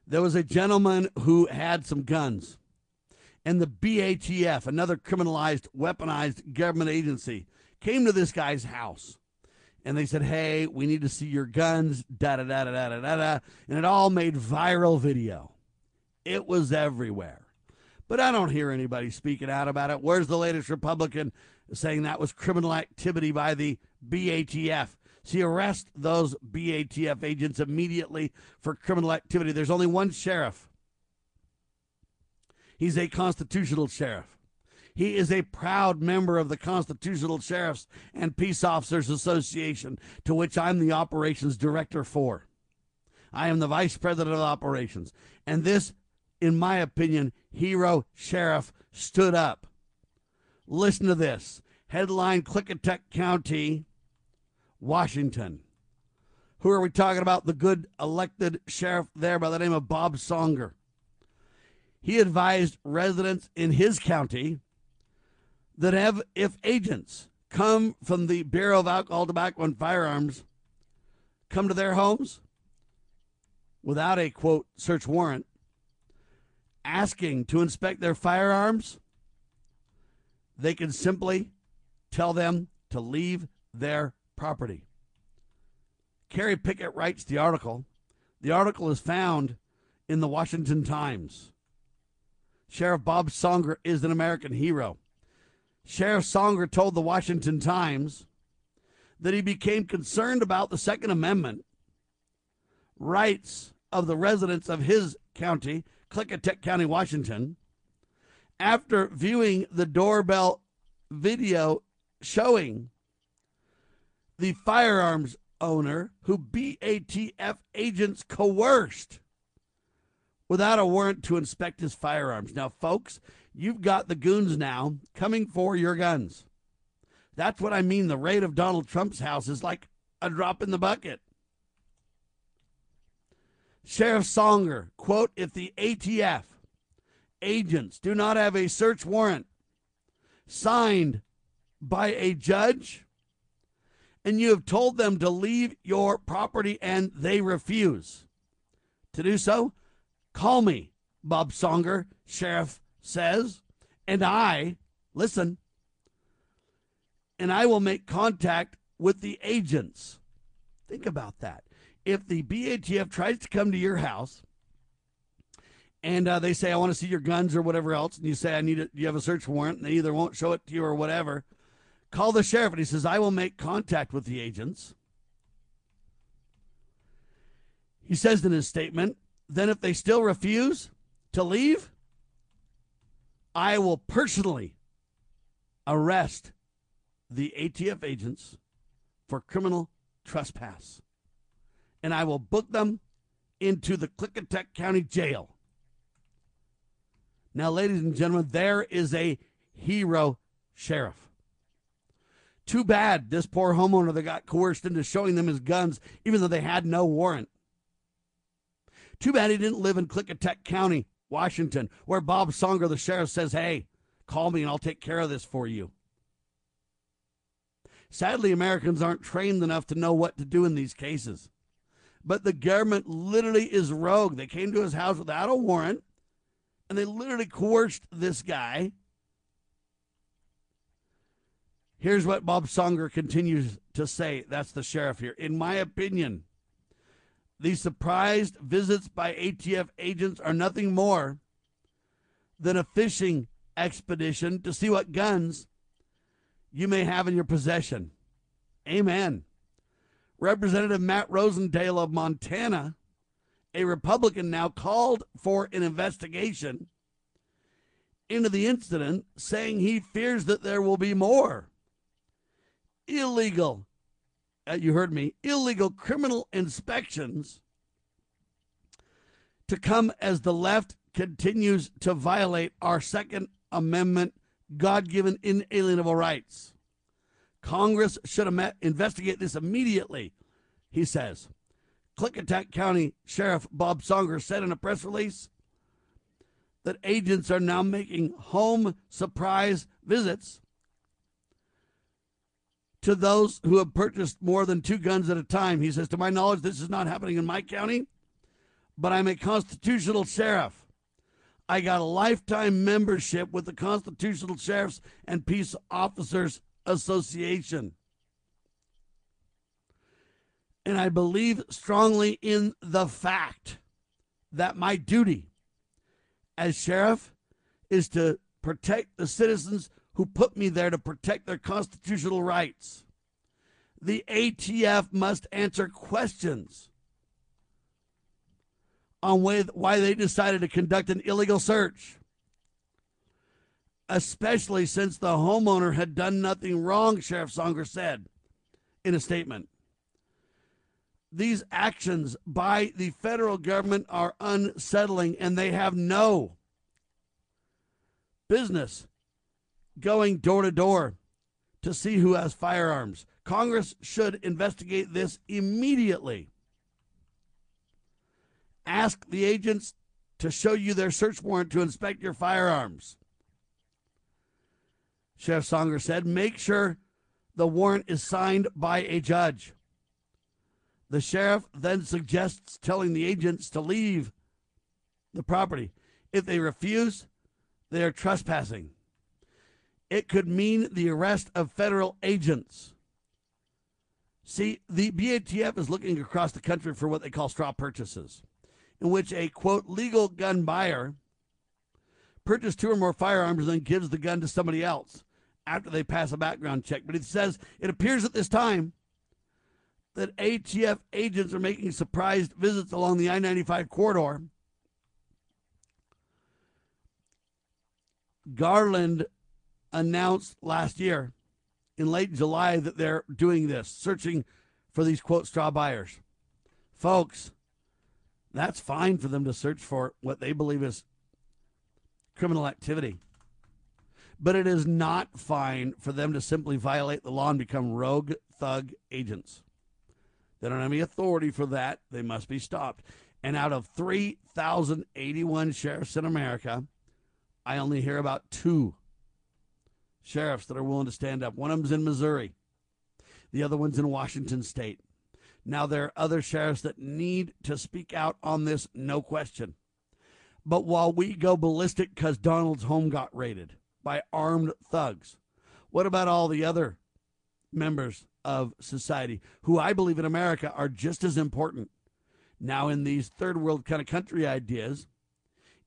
there was a gentleman who had some guns. And the BATF, another criminalized, weaponized government agency, came to this guy's house. And they said, hey, we need to see your guns, da da da da da da da. And it all made viral video. It was everywhere. But I don't hear anybody speaking out about it. Where's the latest Republican saying that was criminal activity by the BATF? See, arrest those BATF agents immediately for criminal activity. There's only one sheriff. He's a constitutional sheriff. He is a proud member of the Constitutional Sheriffs and Peace Officers Association, to which I'm the operations director for. I am the vice president of operations. And this in my opinion, hero sheriff stood up. Listen to this headline Klickitat County, Washington. Who are we talking about? The good elected sheriff there by the name of Bob Songer. He advised residents in his county that have, if agents come from the Bureau of Alcohol, Tobacco, and Firearms come to their homes without a quote search warrant, asking to inspect their firearms, they can simply tell them to leave their property. Kerry Picket writes the article. The article is found in the Washington Times. Sheriff Bob Songer is an American hero. Sheriff Songer told the Washington Times that he became concerned about the Second Amendment rights of the residents of his county Klickitat County, Washington, after viewing the doorbell video showing the firearms owner who BATF agents coerced without a warrant to inspect his firearms. Now, folks, you've got the goons now coming for your guns. That's what I mean. The raid of Donald Trump's house is like a drop in the bucket. Sheriff Songer, quote, if the ATF agents do not have a search warrant signed by a judge and you have told them to leave your property and they refuse to do so, call me, Bob Songer, sheriff says, and I, listen, and I will make contact with the agents. Think about that. If the BATF tries to come to your house and uh, they say, I want to see your guns or whatever else, and you say, I need it, you have a search warrant, and they either won't show it to you or whatever, call the sheriff. And he says, I will make contact with the agents. He says in his statement, then if they still refuse to leave, I will personally arrest the ATF agents for criminal trespass. And I will book them into the Klickitat County Jail. Now, ladies and gentlemen, there is a hero sheriff. Too bad this poor homeowner that got coerced into showing them his guns, even though they had no warrant. Too bad he didn't live in Klickitat County, Washington, where Bob Songer, the sheriff, says, Hey, call me and I'll take care of this for you. Sadly, Americans aren't trained enough to know what to do in these cases. But the government literally is rogue. They came to his house without a warrant and they literally coerced this guy. Here's what Bob Songer continues to say. That's the sheriff here. In my opinion, these surprised visits by ATF agents are nothing more than a fishing expedition to see what guns you may have in your possession. Amen. Representative Matt Rosendale of Montana, a Republican, now called for an investigation into the incident, saying he fears that there will be more illegal, uh, you heard me, illegal criminal inspections to come as the left continues to violate our Second Amendment God given inalienable rights. Congress should investigate this immediately, he says. Klickitat County Sheriff Bob Songer said in a press release that agents are now making home surprise visits to those who have purchased more than two guns at a time. He says, To my knowledge, this is not happening in my county, but I'm a constitutional sheriff. I got a lifetime membership with the Constitutional Sheriffs and Peace Officers Association. And I believe strongly in the fact that my duty as sheriff is to protect the citizens who put me there to protect their constitutional rights. The ATF must answer questions on why they decided to conduct an illegal search, especially since the homeowner had done nothing wrong, Sheriff Songer said in a statement. These actions by the federal government are unsettling and they have no business going door to door to see who has firearms. Congress should investigate this immediately. Ask the agents to show you their search warrant to inspect your firearms. Sheriff Songer said, make sure the warrant is signed by a judge. The sheriff then suggests telling the agents to leave the property. If they refuse, they are trespassing. It could mean the arrest of federal agents. See, the BATF is looking across the country for what they call straw purchases in which a quote legal gun buyer purchases two or more firearms and then gives the gun to somebody else after they pass a background check. But it says it appears at this time that ATF agents are making surprised visits along the I 95 corridor Garland announced last year in late July that they're doing this, searching for these quote straw buyers. Folks, that's fine for them to search for what they believe is criminal activity. But it is not fine for them to simply violate the law and become rogue thug agents. They don't have any authority for that. They must be stopped. And out of 3,081 sheriffs in America, I only hear about two sheriffs that are willing to stand up. One of them's in Missouri, the other one's in Washington State. Now, there are other sheriffs that need to speak out on this, no question. But while we go ballistic because Donald's home got raided by armed thugs, what about all the other members of society who I believe in America are just as important? Now, in these third world kind of country ideas,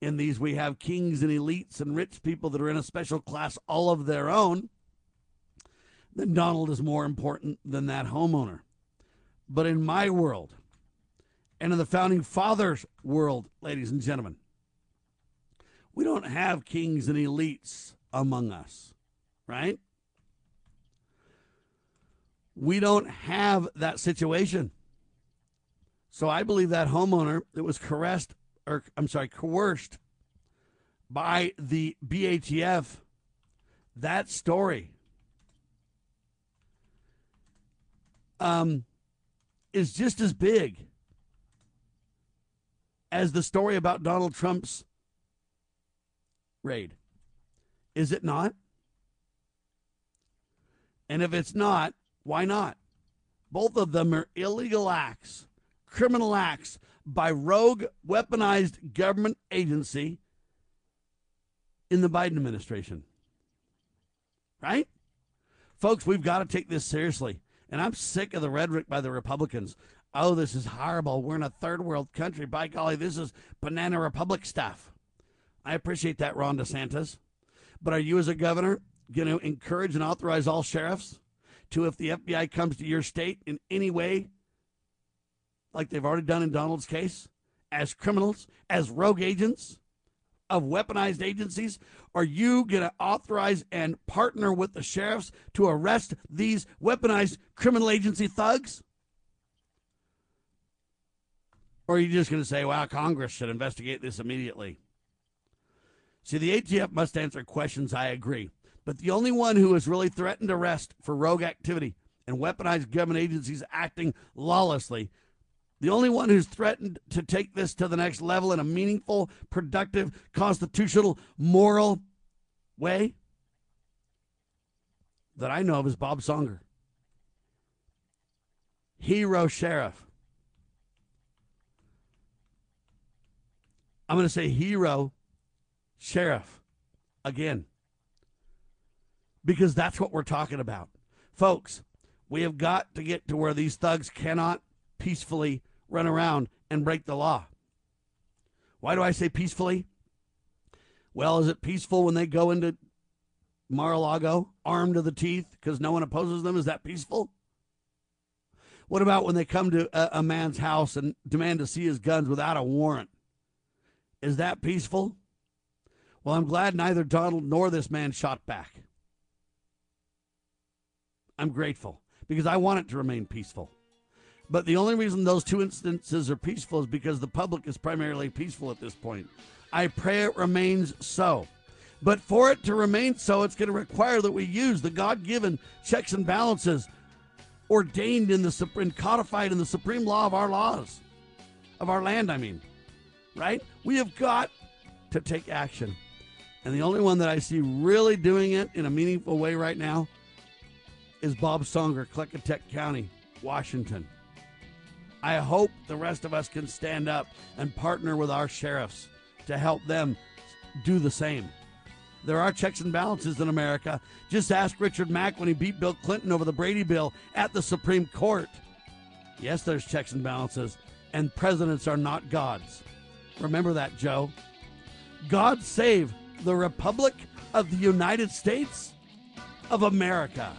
in these we have kings and elites and rich people that are in a special class all of their own, then Donald is more important than that homeowner. But in my world, and in the founding fathers' world, ladies and gentlemen, we don't have kings and elites among us, right? We don't have that situation. So I believe that homeowner that was caressed, or I'm sorry, coerced by the BATF, that story um, is just as big as the story about Donald Trump's raid. Is it not? And if it's not, why not? Both of them are illegal acts, criminal acts by rogue, weaponized government agency in the Biden administration. Right? Folks, we've got to take this seriously. And I'm sick of the rhetoric by the Republicans. Oh, this is horrible. We're in a third world country. By golly, this is banana republic stuff. I appreciate that, Ron DeSantis. But are you, as a governor, going to encourage and authorize all sheriffs to, if the FBI comes to your state in any way, like they've already done in Donald's case, as criminals, as rogue agents of weaponized agencies? Are you going to authorize and partner with the sheriffs to arrest these weaponized criminal agency thugs? Or are you just going to say, wow, Congress should investigate this immediately? See, the ATF must answer questions, I agree. But the only one who has really threatened arrest for rogue activity and weaponized government agencies acting lawlessly, the only one who's threatened to take this to the next level in a meaningful, productive, constitutional, moral way that I know of is Bob Songer. Hero sheriff. I'm going to say hero sheriff again because that's what we're talking about. Folks, we have got to get to where these thugs cannot peacefully run around and break the law. Why do I say peacefully? Well, is it peaceful when they go into Mar-a-Lago armed to the teeth because no one opposes them? Is that peaceful? What about when they come to a, a man's house and demand to see his guns without a warrant? Is that peaceful? Well, I'm glad neither Donald nor this man shot back. I'm grateful because I want it to remain peaceful. But the only reason those two instances are peaceful is because the public is primarily peaceful at this point. I pray it remains so. But for it to remain so, it's going to require that we use the God given checks and balances ordained in the Supreme, codified in the supreme law of our laws, of our land, I mean. Right? We have got to take action. And the only one that I see really doing it in a meaningful way right now is Bob Songer, Klickitat County, Washington. I hope the rest of us can stand up and partner with our sheriffs to help them do the same. There are checks and balances in America. Just ask Richard Mack when he beat Bill Clinton over the Brady bill at the Supreme Court. Yes, there's checks and balances, and presidents are not gods. Remember that, Joe. God save the Republic of the United States of America.